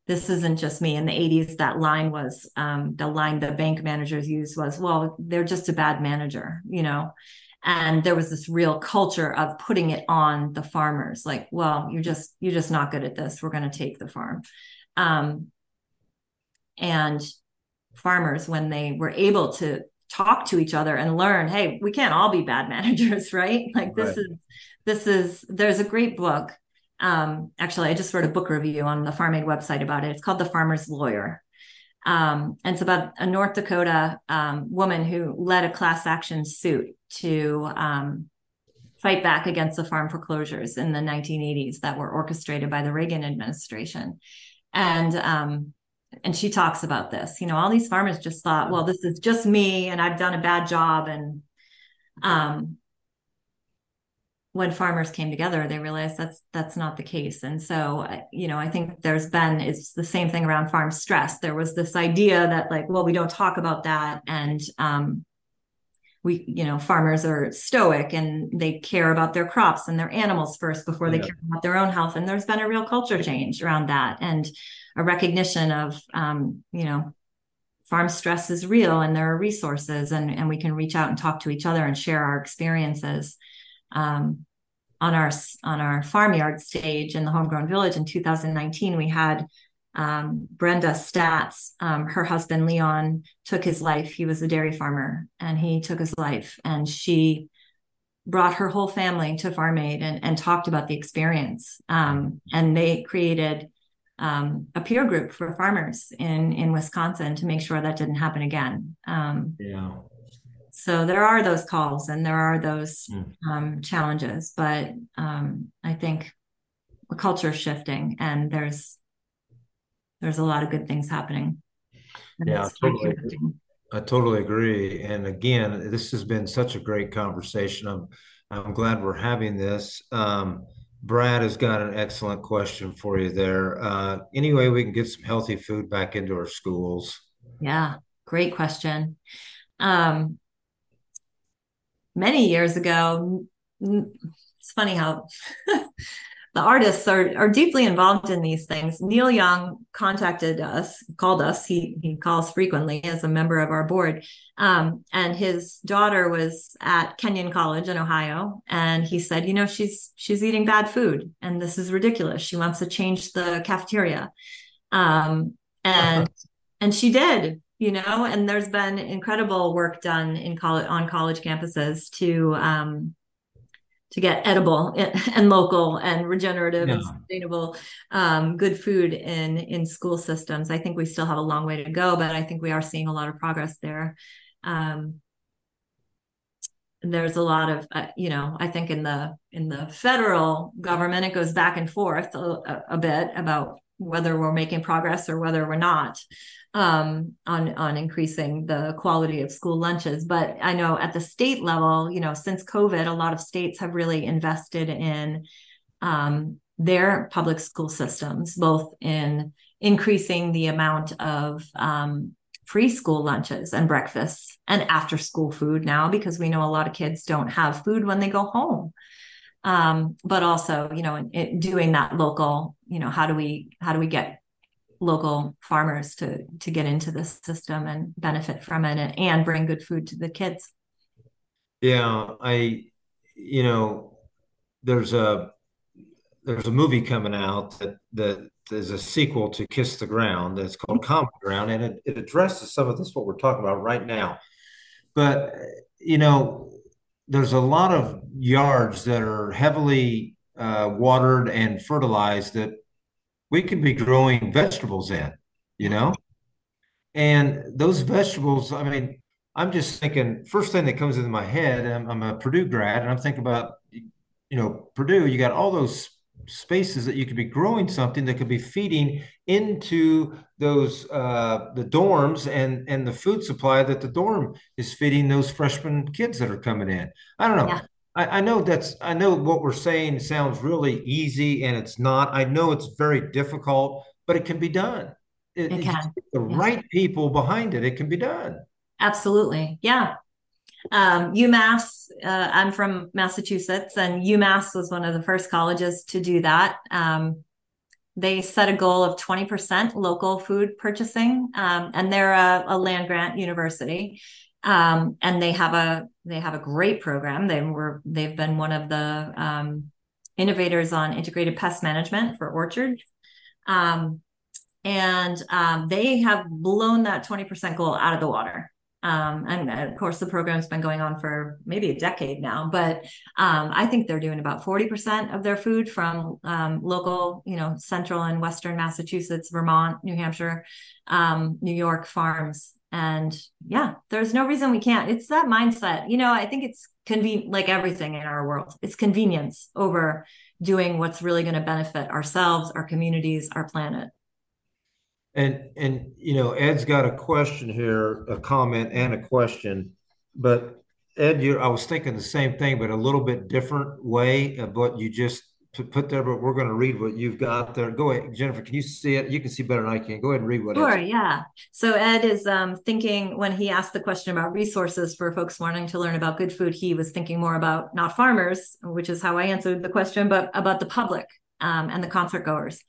this isn't just me. In the 80s that line was um, the line the bank managers used was well they're just a bad manager you know? And there was this real culture of putting it on the farmers like well you're just you're just not good at this. We're going to take the farm. Um, and farmers when they were able to talk to each other and learn hey we can't all be bad managers right like this right. is this is there's a great book um, actually, I just wrote a book review on the Farm Aid website about it. It's called The Farmer's Lawyer. Um, and it's about a North Dakota um, woman who led a class action suit to um, fight back against the farm foreclosures in the 1980s that were orchestrated by the Reagan administration. And um, and she talks about this. You know, all these farmers just thought, well, this is just me, and I've done a bad job, and um, when farmers came together they realized that's that's not the case. And so you know i think there's been it's the same thing around farm stress. There was this idea that like well we don't talk about that. And um, we you know farmers are stoic and they care about their crops and their animals first before yeah. they care about their own health. And there's been a real culture change around that. And a recognition of um, you know farm stress is real and there are resources and and we can reach out and talk to each other and share our experiences um, on our on our farmyard stage in the homegrown village. In 2019 we had um, brenda Statz um, her husband leon took his life. He was a dairy farmer and he took his life and she brought her whole family to farm aid and, and talked about the experience um, and they created um, a peer group for farmers in in wisconsin to make sure that didn't happen again. Um, yeah. so there are those calls and there are those mm. um, challenges but um, i think the culture is shifting and there's there's a lot of good things happening. Yeah totally i totally agree. And again this has been such a great conversation. I'm i'm glad we're having this. Um, brad has got an excellent question for you there uh, anyway we can get some healthy food back into our schools yeah great question um, many years ago. It's funny how the artists are are deeply involved in these things. Neil Young contacted us, called us. He he calls frequently as a member of our board. Um, and his daughter was at Kenyon College in Ohio, and he said, you know, she's she's eating bad food, and this is ridiculous. She wants to change the cafeteria, um, and and she did. You know, and there's been incredible work done in college on college campuses to um, to get edible and local and regenerative yeah. and sustainable um, good food in in school systems. I think we still have a long way to go but i think we are seeing a lot of progress there. Um, there's a lot of uh, you know i think in the in the federal government it goes back and forth a, a bit about whether we're making progress or whether we're not um, on on increasing the quality of school lunches. But I know at the state level, you know, since COVID, a lot of states have really invested in um, their public school systems, both in increasing the amount of um, free school lunches and breakfasts and after school food now because we know a lot of kids don't have food when they go home um, but also you know it, doing that local you know how do we how do we get local farmers to to get into this system and benefit from it and, and bring good food to the kids. Yeah i you know there's a there's a movie coming out that that is a sequel to kiss the ground that's called common ground and it, it addresses some of this what we're talking about right now. But you know there's a lot of yards that are heavily uh, watered and fertilized that we could be growing vegetables in, you know? And those vegetables, I mean, I'm just thinking, first thing that comes into my head, I'm, I'm a Purdue grad, and I'm thinking about, you know, Purdue, you got all those spaces that you could be growing something that could be feeding into those uh, the dorms and and the food supply that the dorm is feeding those freshman kids that are coming in. I don't know. Yeah. I, I know that's I know what we're saying sounds really easy and it's not. I know it's very difficult, but it can be done. It, it can. The right people behind it, it can be done. Absolutely. Yeah. Um, UMass, uh, I'm from Massachusetts, and UMass was one of the first colleges to do that. Um, they set a goal of 20% local food purchasing, um, and they're a, a land grant university um, and they have a they have a great program. They were they've been one of the um, innovators on integrated pest management for orchards, um, and um, they have blown that twenty percent goal out of the water. Um, and of course, the program's been going on for maybe a decade now, but um, I think they're doing about 40% of their food from um, local, you know, central and western Massachusetts, Vermont, New Hampshire, um, New York farms and yeah there's no reason we can't. It's that mindset. You know i think it's convenient like everything in our world it's convenience over doing what's really going to benefit ourselves our communities our planet. And and you know ed's got a question here a comment and a question but ed you i was thinking the same thing but a little bit different way of what you just put there, but we're going to read what you've got there. Go ahead, Jennifer. Can you see it? You can see better than I can. Go ahead and read what. Sure. Yeah. So Ed is um, thinking when he asked the question about resources for folks wanting to learn about good food, he was thinking more about not farmers, which is how I answered the question, but about the public um, and the concert goers.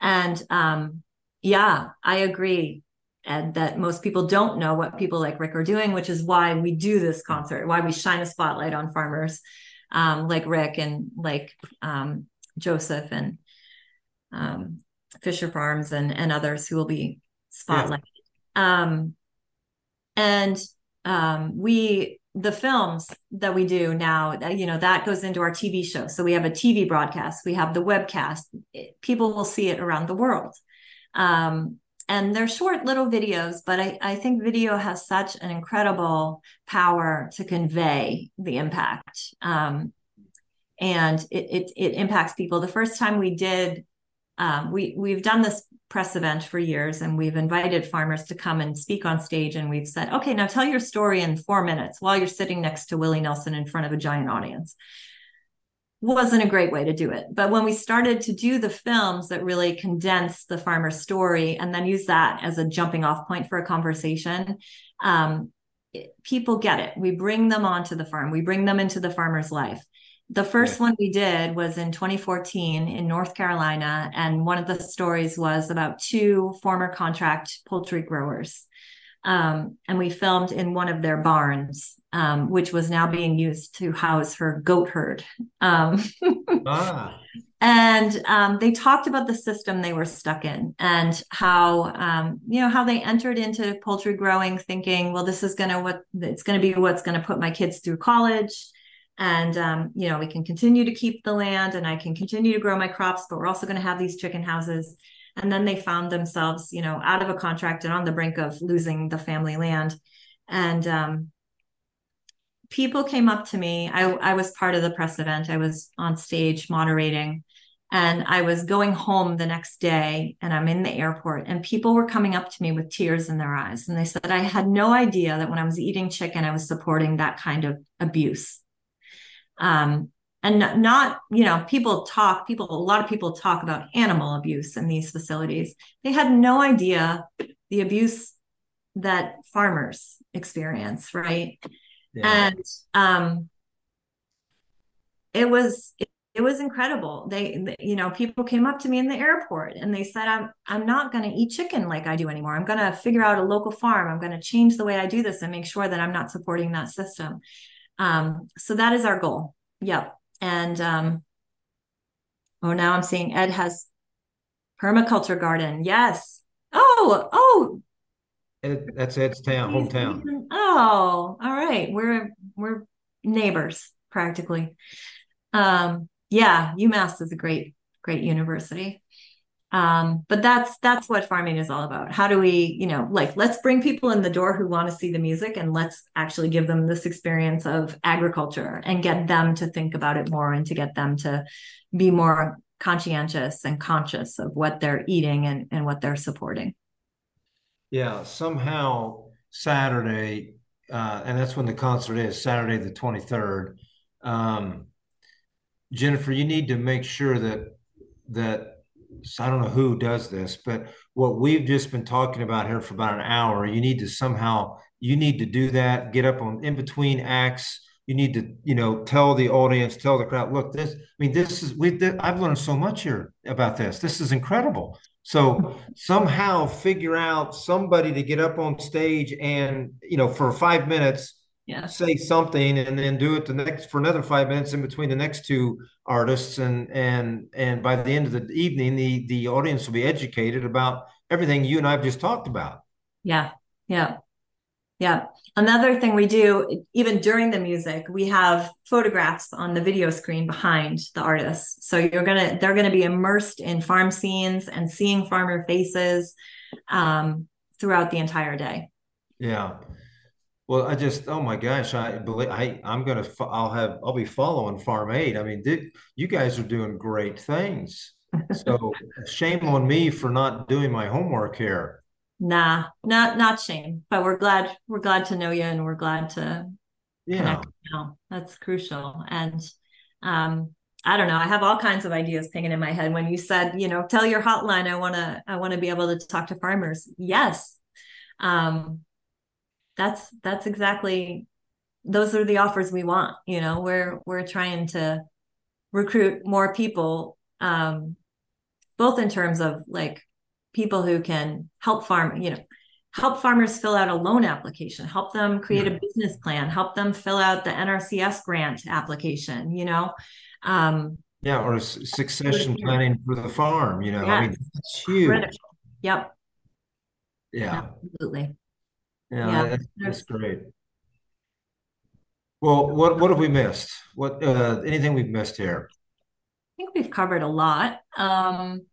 And um, yeah, I agree. Ed, that most people don't know what people like Rick are doing, which is why we do this concert, why we shine a spotlight on farmers um, like Rick and like um, Joseph and um, Fisher Farms and, and others who will be spotlighted. Yeah. Um, and um, we, the films that we do now, you know, that goes into our TV show. So we have a TV broadcast, we have the webcast. People will see it around the world. Um, and they're short little videos, but I, I think video has such an incredible power to convey the impact. Um, and it, it, it, impacts people. The first time we did, um, we, we've done this press event for years and we've invited farmers to come and speak on stage. And we've said, okay, now tell your story in four minutes while you're sitting next to Willie Nelson in front of a giant audience wasn't a great way to do it. But when we started to do the films that really condense the farmer's story and then use that as a jumping off point for a conversation, um, it, people get it. We bring them onto the farm, we bring them into the farmer's life. The first one we did was in 2014 in North Carolina. And one of the stories was about two former contract poultry growers. Um, and we filmed in one of their barns, um, which was now being used to house her goat herd. Um, ah. And um, they talked about the system they were stuck in and how, um, you know, how they entered into poultry growing thinking, well, this is going to what it's going to be what's going to put my kids through college and um, you know we can continue to keep the land and i can continue to grow my crops but we're also going to have these chicken houses and then they found themselves you know out of a contract and on the brink of losing the family land. And um, people came up to me. I, I was part of the press event. I was on stage moderating. And i was going home the next day and i'm in the airport and people were coming up to me with tears in their eyes. And they said i had no idea that when i was eating chicken i was supporting that kind of abuse. Um, and not, you know, people talk, people, a lot of people talk about animal abuse in these facilities. They had no idea the abuse that farmers experience, right? Yeah. And um, it was it, it was incredible. They, you know, people came up to me in the airport and they said, "I'm I'm not going to eat chicken like I do anymore. I'm going to figure out a local farm. I'm going to change the way I do this and make sure that I'm not supporting that system." Um, so that is our goal. Yep. And um, oh, now I'm seeing Ed has permaculture garden. Yes. Oh, oh. Ed, that's Ed's town, hometown. Oh, all right. We're we're neighbors practically. Um, yeah, UMass is a great, great university um, but that's that's what farming is all about. How do we you know like let's bring people in the door who want to see the music and let's actually give them this experience of agriculture and get them to think about it more and to get them to be more conscientious and conscious of what they're eating and, and what they're supporting. Yeah somehow saturday uh, and that's when the concert is saturday the 23rd um, jennifer you need to make sure that that I don't know who does this, but what we've just been talking about here for about an hour, you need to somehow you need to do that. Get up on in between acts. You need to you know tell the audience, tell the crowd, look, this. I mean, this is we. I've learned so much here about this. This is incredible. So somehow figure out somebody to get up on stage and you know for five minutes yeah. say something and then do it the next for another five minutes in between the next two artists and and and by the end of the evening the the audience will be educated about everything you and I've just talked about. Yeah. Yeah. Yeah. Another thing we do, even during the music, we have photographs on the video screen behind the artists. So you're gonna, they're gonna be immersed in farm scenes and seeing farmer faces um, throughout the entire day. Yeah. Well, I just, oh my gosh, I believe I, I'm gonna, I'll have, I'll be following Farm Aid. I mean, did, you guys are doing great things. So shame on me for not doing my homework here. Nah, not not shame, but we're glad we're glad to know you, and we're glad to yeah. connect now. That's crucial, and um, I don't know. I have all kinds of ideas pinging in my head when you said, you know, tell your hotline. I want to, I want to be able to talk to farmers. Yes. Um, that's that's exactly those are the offers we want you know? We're we're trying to recruit more people um both in terms of like people who can help farm you know help farmers fill out a loan application help them create yeah. a business plan help them fill out the nrcs grant application you know? Um yeah or succession planning for the farm you know? Yeah. i mean it's huge. Critical. yep. Yeah. Absolutely yeah, yeah. That's, that's, great. Well, what what have we missed? What uh, anything we've missed here? I think we've covered a lot. Um,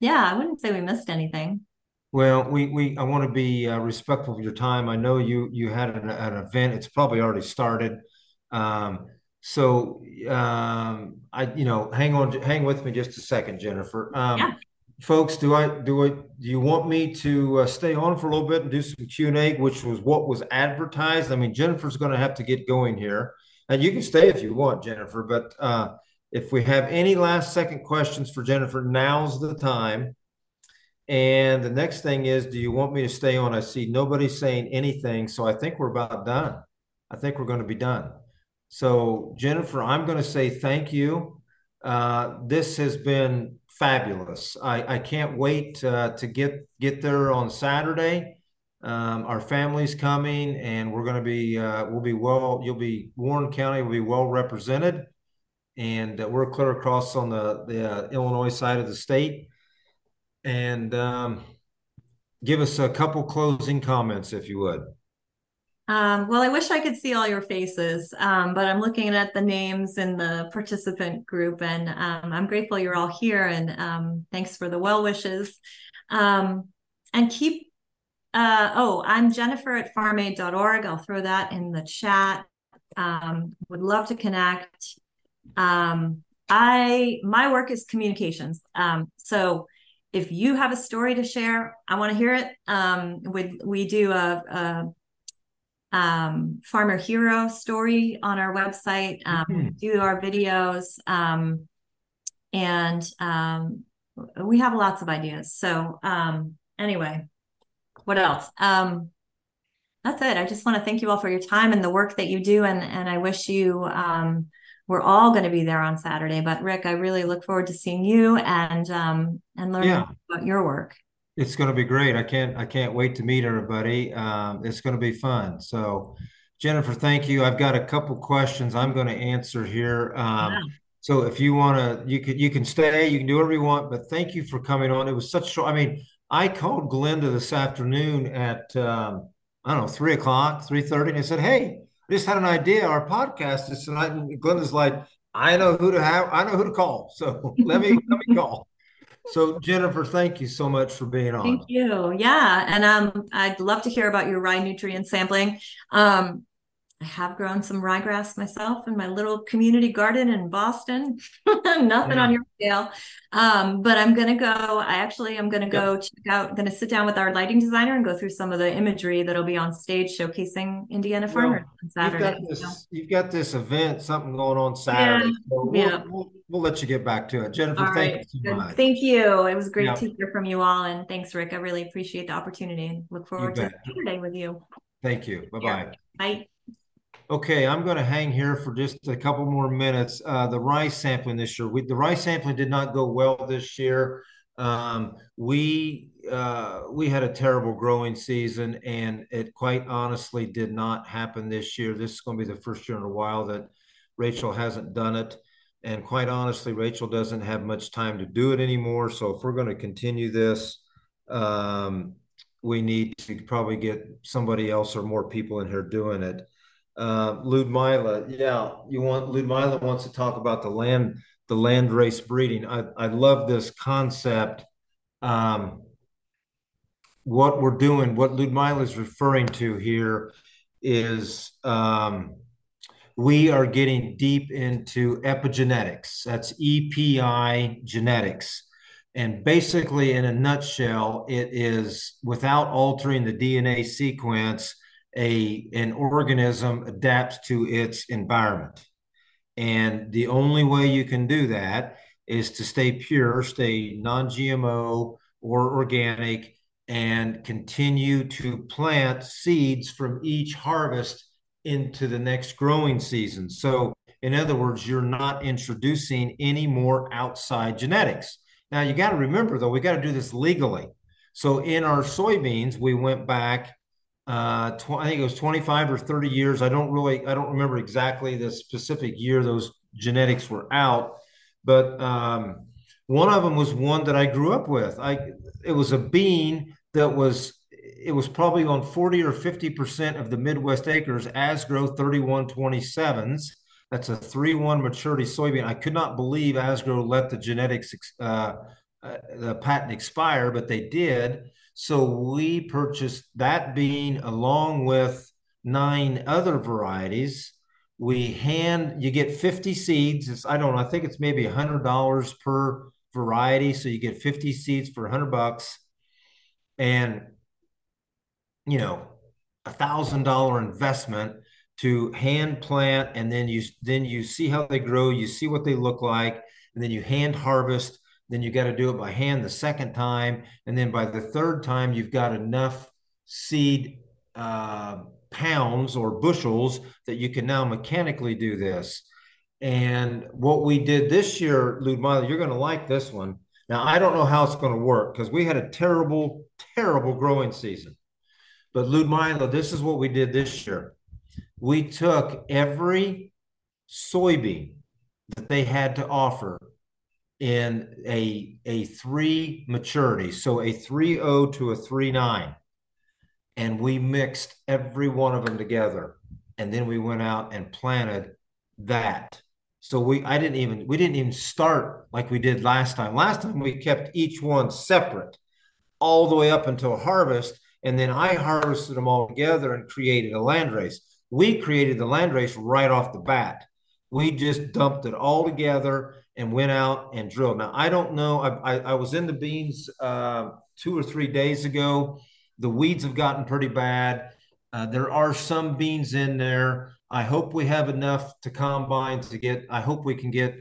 yeah, I wouldn't say we missed anything. Well, we we I want to be uh, respectful of your time. I know you you had an, an event. It's probably already started. Um, so um, I you know hang on hang with me just a second, Jennifer. Um, yeah folks, do I do I do you want me to uh, stay on for a little bit and do some Q and A, which was what was advertised? I mean, Jennifer's going to have to get going here, and you can stay if you want, Jennifer. But uh, if we have any last second questions for Jennifer, now's the time. And the next thing is, do you want me to stay on? I see nobody saying anything, so I think we're about done. I think we're going to be done. So, Jennifer, I'm going to say thank you. Uh, this has been fabulous. I, I can't wait uh, to get get there on Saturday. Um, our family's coming, and we're going to be uh, we'll be well. You'll be Warren County will be well represented, and uh, we're clear across on the the uh, Illinois side of the state. And um, give us a couple closing comments, if you would. Um, well, I wish I could see all your faces, um, but I'm looking at the names in the participant group, and um, I'm grateful you're all here. And um, thanks for the well wishes. Um, and keep. Uh, oh, I'm Jennifer at farmaid.org. I'll throw that in the chat. Um, would love to connect. I my work is communications. so if you have a story to share, I want to hear it. we we do a, a um, farmer hero story on our website. Um, mm-hmm. Do our videos, um, and um, we have lots of ideas. So um, anyway, what else? Um, that's it. I just want to thank you all for your time and the work that you do, and and I wish you. we're all going to be there on Saturday, but Rick, I really look forward to seeing you and and learning yeah. about your work. It's going to be great. I can't I can't wait to meet everybody. Um, it's going to be fun. So, Jennifer, thank you. I've got a couple questions I'm going to answer here. Um, So if you want to, you can you can stay. You can do whatever you want. But thank you for coming on. It was such short. I mean, I called Glenda this afternoon at um, I don't know three o'clock, three thirty, and I said, "Hey, I just had an idea. Our podcast is tonight." And Glenda's like, "I know who to have. I know who to call. So let me let me call." So Jennifer, thank you so much for being on. Thank you. Yeah, and um, I'd love to hear about your rye nutrient sampling. Um, I have grown some ryegrass myself in my little community garden in Boston. Nothing yeah. on your scale. Um, but I'm gonna go. I actually am gonna go yep. check out. Gonna sit down with our lighting designer and go through some of the imagery that'll be on stage showcasing Indiana farmers on Saturday. You've got, this, so. you've got this event, something going on Saturday. Yeah. So we'll, yeah. We'll, we'll, let you get back to it, Jennifer. All thank right. you so much. Thank you. It was great yep. to hear from you all, and thanks, Rick. I really appreciate the opportunity and look forward to Saturday with you. Thank you. Bye-bye. bye. Okay, I'm going to hang here for just a couple more minutes. Uh, the rice sampling this year, we, the rice sampling did not go well this year. Um, we uh, we had a terrible growing season, and it quite honestly did not happen this year. This is going to be the first year in a while that Rachel hasn't done it, and quite honestly, Rachel doesn't have much time to do it anymore. So if we're going to continue this, um, we need to probably get somebody else or more people in here doing it uh, Ludmila, yeah, you want Ludmila wants to talk about the land the land race breeding. I I love this concept. Um, what we're doing, what Ludmila is referring to here, is um, we are getting deep into epigenetics. That's EPI genetics. And basically, in a nutshell, it is without altering the DNA sequence, a an organism adapts to its environment. And the only way you can do that is to stay pure, stay non-GMO or organic, and continue to plant seeds from each harvest into the next growing season. So, in other words, you're not introducing any more outside genetics. Now, you got to remember, though, we got to do this legally. So, in our soybeans, we went back uh, tw- I think it was 25 or 30 years. I don't really, I don't remember exactly the specific year those genetics were out, but um, one of them was one that I grew up with. I, it was a bean that was, it was probably on 40 or 50% of the Midwest acres, Asgrow 3127s. That's a 3 1 maturity soybean. I could not believe Asgrow let the genetics, uh, uh, the patent expire, but they did. So we purchased that bean along with nine other varieties. We hand you get 50 seeds. It's, I don't know, I think it's maybe $100 per variety. So you get 50 seeds for 100 bucks. And, you know, a thousand dollar investment to hand plant and then you then you see how they grow you see what they look like and then you hand harvest then you got to do it by hand the second time. And then by the third time, you've got enough seed uh, pounds or bushels that you can now mechanically do this. And what we did this year, Ludmila, you're going to like this one. Now, I don't know how it's going to work because we had a terrible, terrible growing season. But Ludmila, this is what we did this year. We took every soybean that they had to offer in a a three maturity, so a three O to a three nine, and we mixed every one of them together, and then we went out and planted that. So we I didn't even we didn't even start like we did last time. Last time we kept each one separate all the way up until harvest, and then I harvested them all together and created a landrace. We created the landrace right off the bat. We just dumped it all together and went out and drilled. Now I don't know. I I, I was in the beans uh, two or three days ago. The weeds have gotten pretty bad. Uh, there are some beans in there. I hope we have enough to combine to get. I hope we can get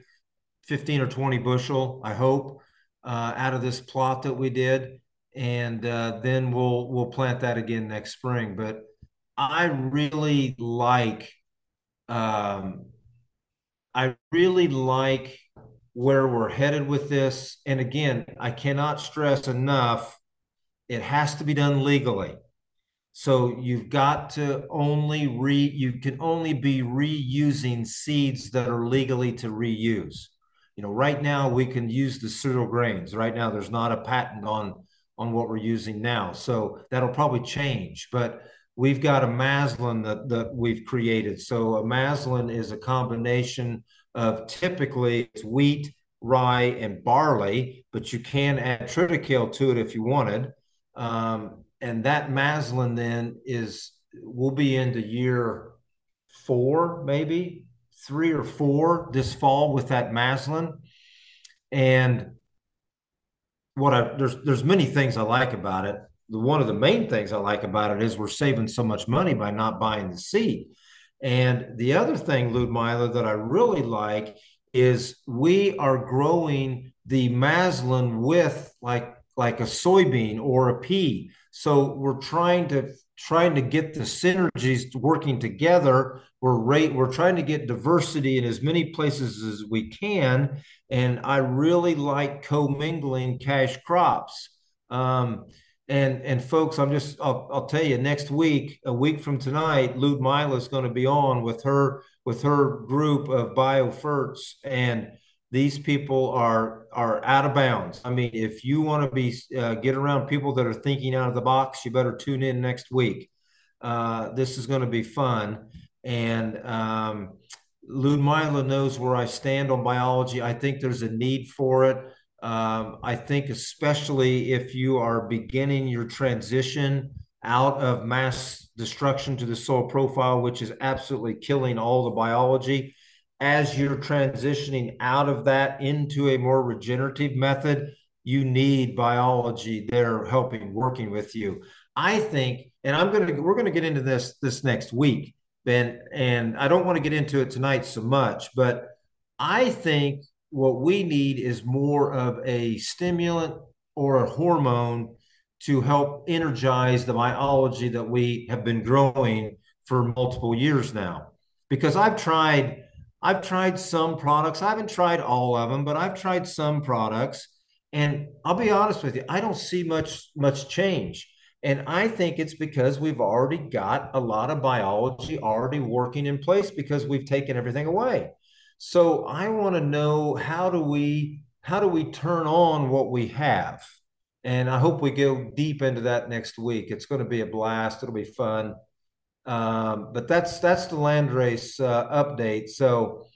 15 or 20 bushel. I hope uh, out of this plot that we did, and uh, then we'll we'll plant that again next spring. But I really like. Um, I really like where we're headed with this. And again, I cannot stress enough it has to be done legally. So you've got to only re you can only be reusing seeds that are legally to reuse. You know, right now we can use the cereal grains. Right now there's not a patent on on what we're using now. So that'll probably change, but we've got a maslin that that we've created. So a maslin is a combination of typically it's wheat, rye, and barley, but you can add triticale to it if you wanted. Um, and that maslin then is we'll be into year four, maybe three or four this fall with that maslin. And what I there's there's many things I like about it. The one of the main things I like about it is we're saving so much money by not buying the seed. And the other thing, Ludmila, that I really like is we are growing the maslin with like like a soybean or a pea. So we're trying to trying to get the synergies working together. We're rate we're trying to get diversity in as many places as we can. And I really like commingling cash crops. Um, and and folks, I'm just I'll, I'll tell you next week, a week from tonight, Ludmila is going to be on with her with her group of bioferts, and these people are are out of bounds. I mean, if you want to be uh, get around people that are thinking out of the box, you better tune in next week. Uh, this is going to be fun, and um, Ludmila knows where I stand on biology. I think there's a need for it. Um, I think, especially if you are beginning your transition out of mass destruction to the soil profile, which is absolutely killing all the biology, as you're transitioning out of that into a more regenerative method, you need biology there helping, working with you. I think, and I'm gonna we're gonna get into this this next week, Ben, and I don't want to get into it tonight so much, but I think what we need is more of a stimulant or a hormone to help energize the biology that we have been growing for multiple years now. Because I've tried, I've tried some products. I haven't tried all of them, but I've tried some products. And I'll be honest with you, I don't see much much change. And I think it's because we've already got a lot of biology already working in place because we've taken everything away. So I want to know how do we how do we turn on what we have? And I hope we go deep into that next week. It's going to be a blast. It'll be fun. Um, but that's that's the landrace uh, update. So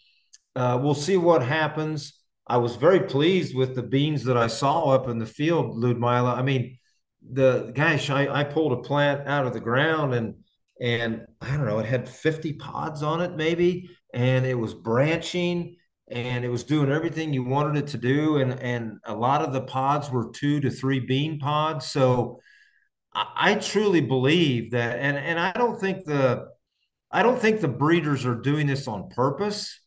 uh, we'll see what happens. I was very pleased with the beans that I saw up in the field, Ludmila. I mean, the gosh, I, I pulled a plant out of the ground and and I don't know, it had 50 pods on it, maybe and it was branching and it was doing everything you wanted it to do and and a lot of the pods were two to three bean pods so I, I truly believe that and and I don't think the I don't think the breeders are doing this on purpose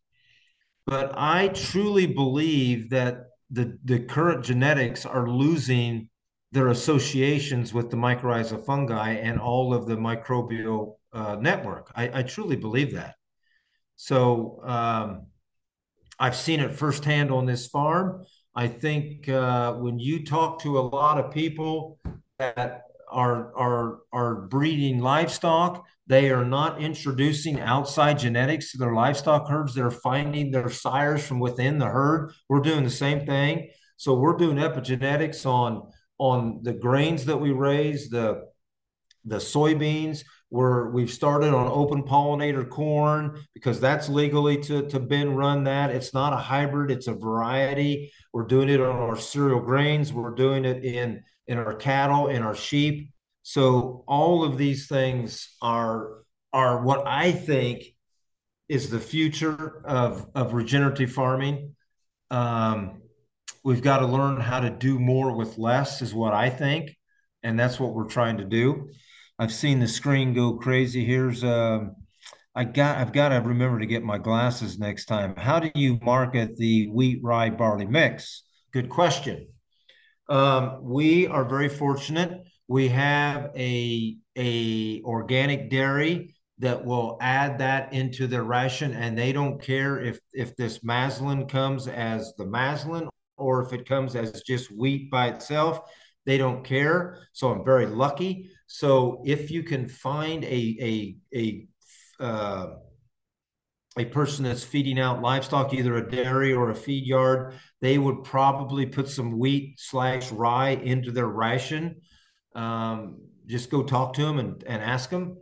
but I truly believe that the the current genetics are losing their associations with the mycorrhizal fungi and all of the microbial uh, network. I, I, truly believe that. So um, I've seen it firsthand on this farm. I think uh, when you talk to a lot of people that are are are breeding livestock, they are not introducing outside genetics to their livestock herds. They're finding their sires from within the herd. We're doing the same thing. So we're doing epigenetics on on the grains that we raise, the the soybeans. We're we've started on open pollinator corn because that's legally to to bin run that. It's not a hybrid; it's a variety. We're doing it on our cereal grains. We're doing it in in our cattle, in our sheep. So all of these things are are what I think is the future of of regenerative farming. Um, we've got to learn how to do more with less is what i think and that's what we're trying to do i've seen the screen go crazy. Here's um i got i've got to remember to get my glasses next time. How do you market the wheat rye barley mix? Good question. Um, we are very fortunate. We have a a organic dairy that will add that into their ration and they don't care if if this maslin comes as the maslin or if it comes as just wheat by itself, they don't care. So I'm very lucky. So if you can find a a a uh, a person that's feeding out livestock, either a dairy or a feed yard, they would probably put some wheat slash rye into their ration. Um, just go talk to them and, and ask them.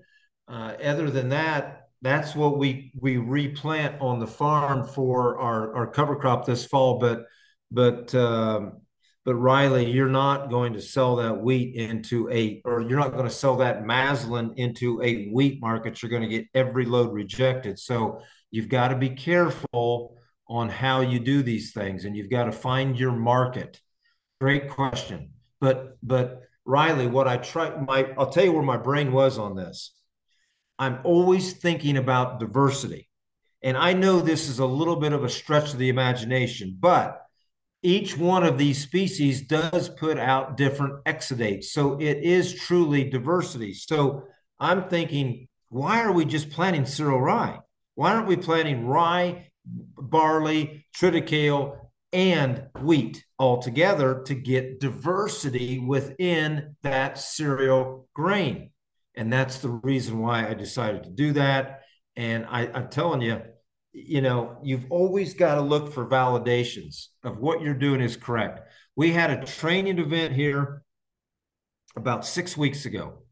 Uh, other than that, that's what we we replant on the farm for our, our cover crop this fall. But but um, but Riley, you're not going to sell that wheat into a, or you're not going to sell that maslin into a wheat market. You're going to get every load rejected. So you've got to be careful on how you do these things, and you've got to find your market. Great question, but but Riley, what I try, my I'll tell you where my brain was on this. I'm always thinking about diversity, and I know this is a little bit of a stretch of the imagination, but each one of these species does put out different exudates. So it is truly diversity. So I'm thinking, why are we just planting cereal rye? Why aren't we planting rye, barley, triticale, and wheat all together to get diversity within that cereal grain? And that's the reason why I decided to do that. And I, I'm telling you, you know, you've always got to look for validations of what you're doing is correct. We had a training event here about six weeks ago,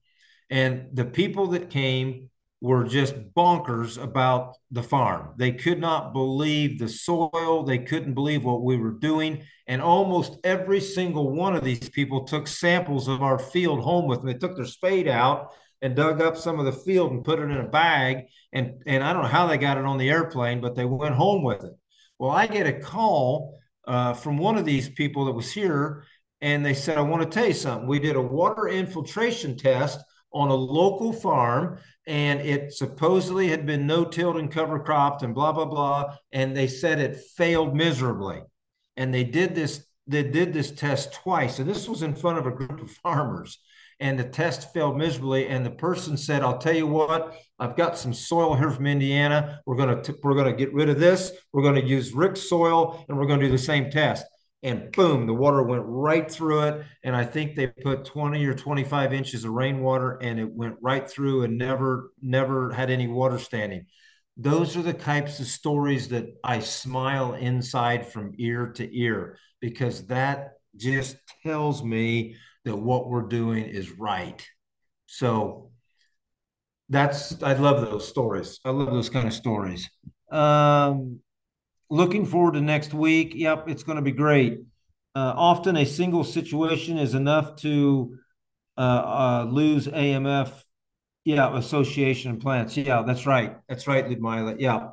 and the people that came were just bonkers about the farm. They could not believe the soil, they couldn't believe what we were doing. And almost every single one of these people took samples of our field home with them. They took their spade out and dug up some of the field and put it in a bag. And, and I don't know how they got it on the airplane, but they went home with it. Well, I get a call uh, from one of these people that was here, and they said, I want to tell you something. We did a water infiltration test on a local farm, and it supposedly had been no tilled and cover cropped and blah, blah, blah. And they said it failed miserably. And they did this, they did this test twice. And this was in front of a group of farmers and the test failed miserably. And the person said, "I'll tell you what, I've got some soil here from Indiana. We're gonna t- we're gonna get rid of this. We're gonna use Rick's soil, and we're gonna do the same test." And boom, the water went right through it. And I think they put 20 or 25 inches of rainwater, and it went right through and never never had any water standing. Those are the types of stories that I smile inside from ear to ear because that just tells me that what we're doing is right. So that's I love those stories. I love those kind of stories. Um, looking forward to next week. Yep, it's going to be great. Uh, often a single situation is enough to uh, uh, lose AMF. Yeah, association and plants. Yeah, that's right. That's right, Ludmila. Yeah.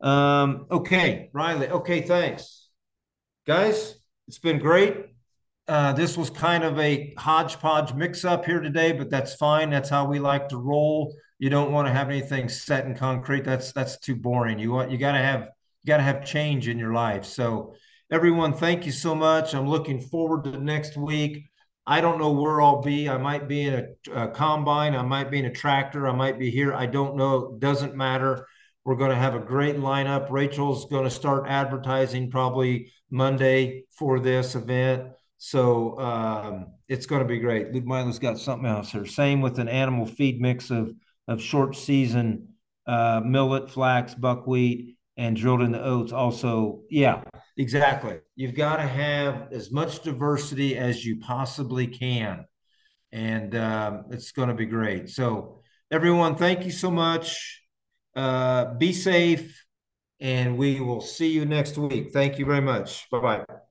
Um, okay, Riley. Okay, thanks, guys. It's been great. Uh, this was kind of a hodgepodge mix up here today, but that's fine. That's how we like to roll. You don't want to have anything set in concrete. That's that's too boring. You want you got to have you got to have change in your life. So everyone, thank you so much. I'm looking forward to next week. I don't know where I'll be. I might be in a, a combine. I might be in a tractor. I might be here. I don't know. Doesn't matter. We're going to have a great lineup. Rachel's going to start advertising probably Monday for this event. So um, it's going to be great. Ludmila's got something else here. Same with an animal feed mix of of short season uh, millet, flax, buckwheat, and drilled in the oats. Also, yeah, exactly. You've got to have as much diversity as you possibly can, and um, it's going to be great. So, everyone, thank you so much. Uh, be safe, and we will see you next week. Thank you very much. Bye bye.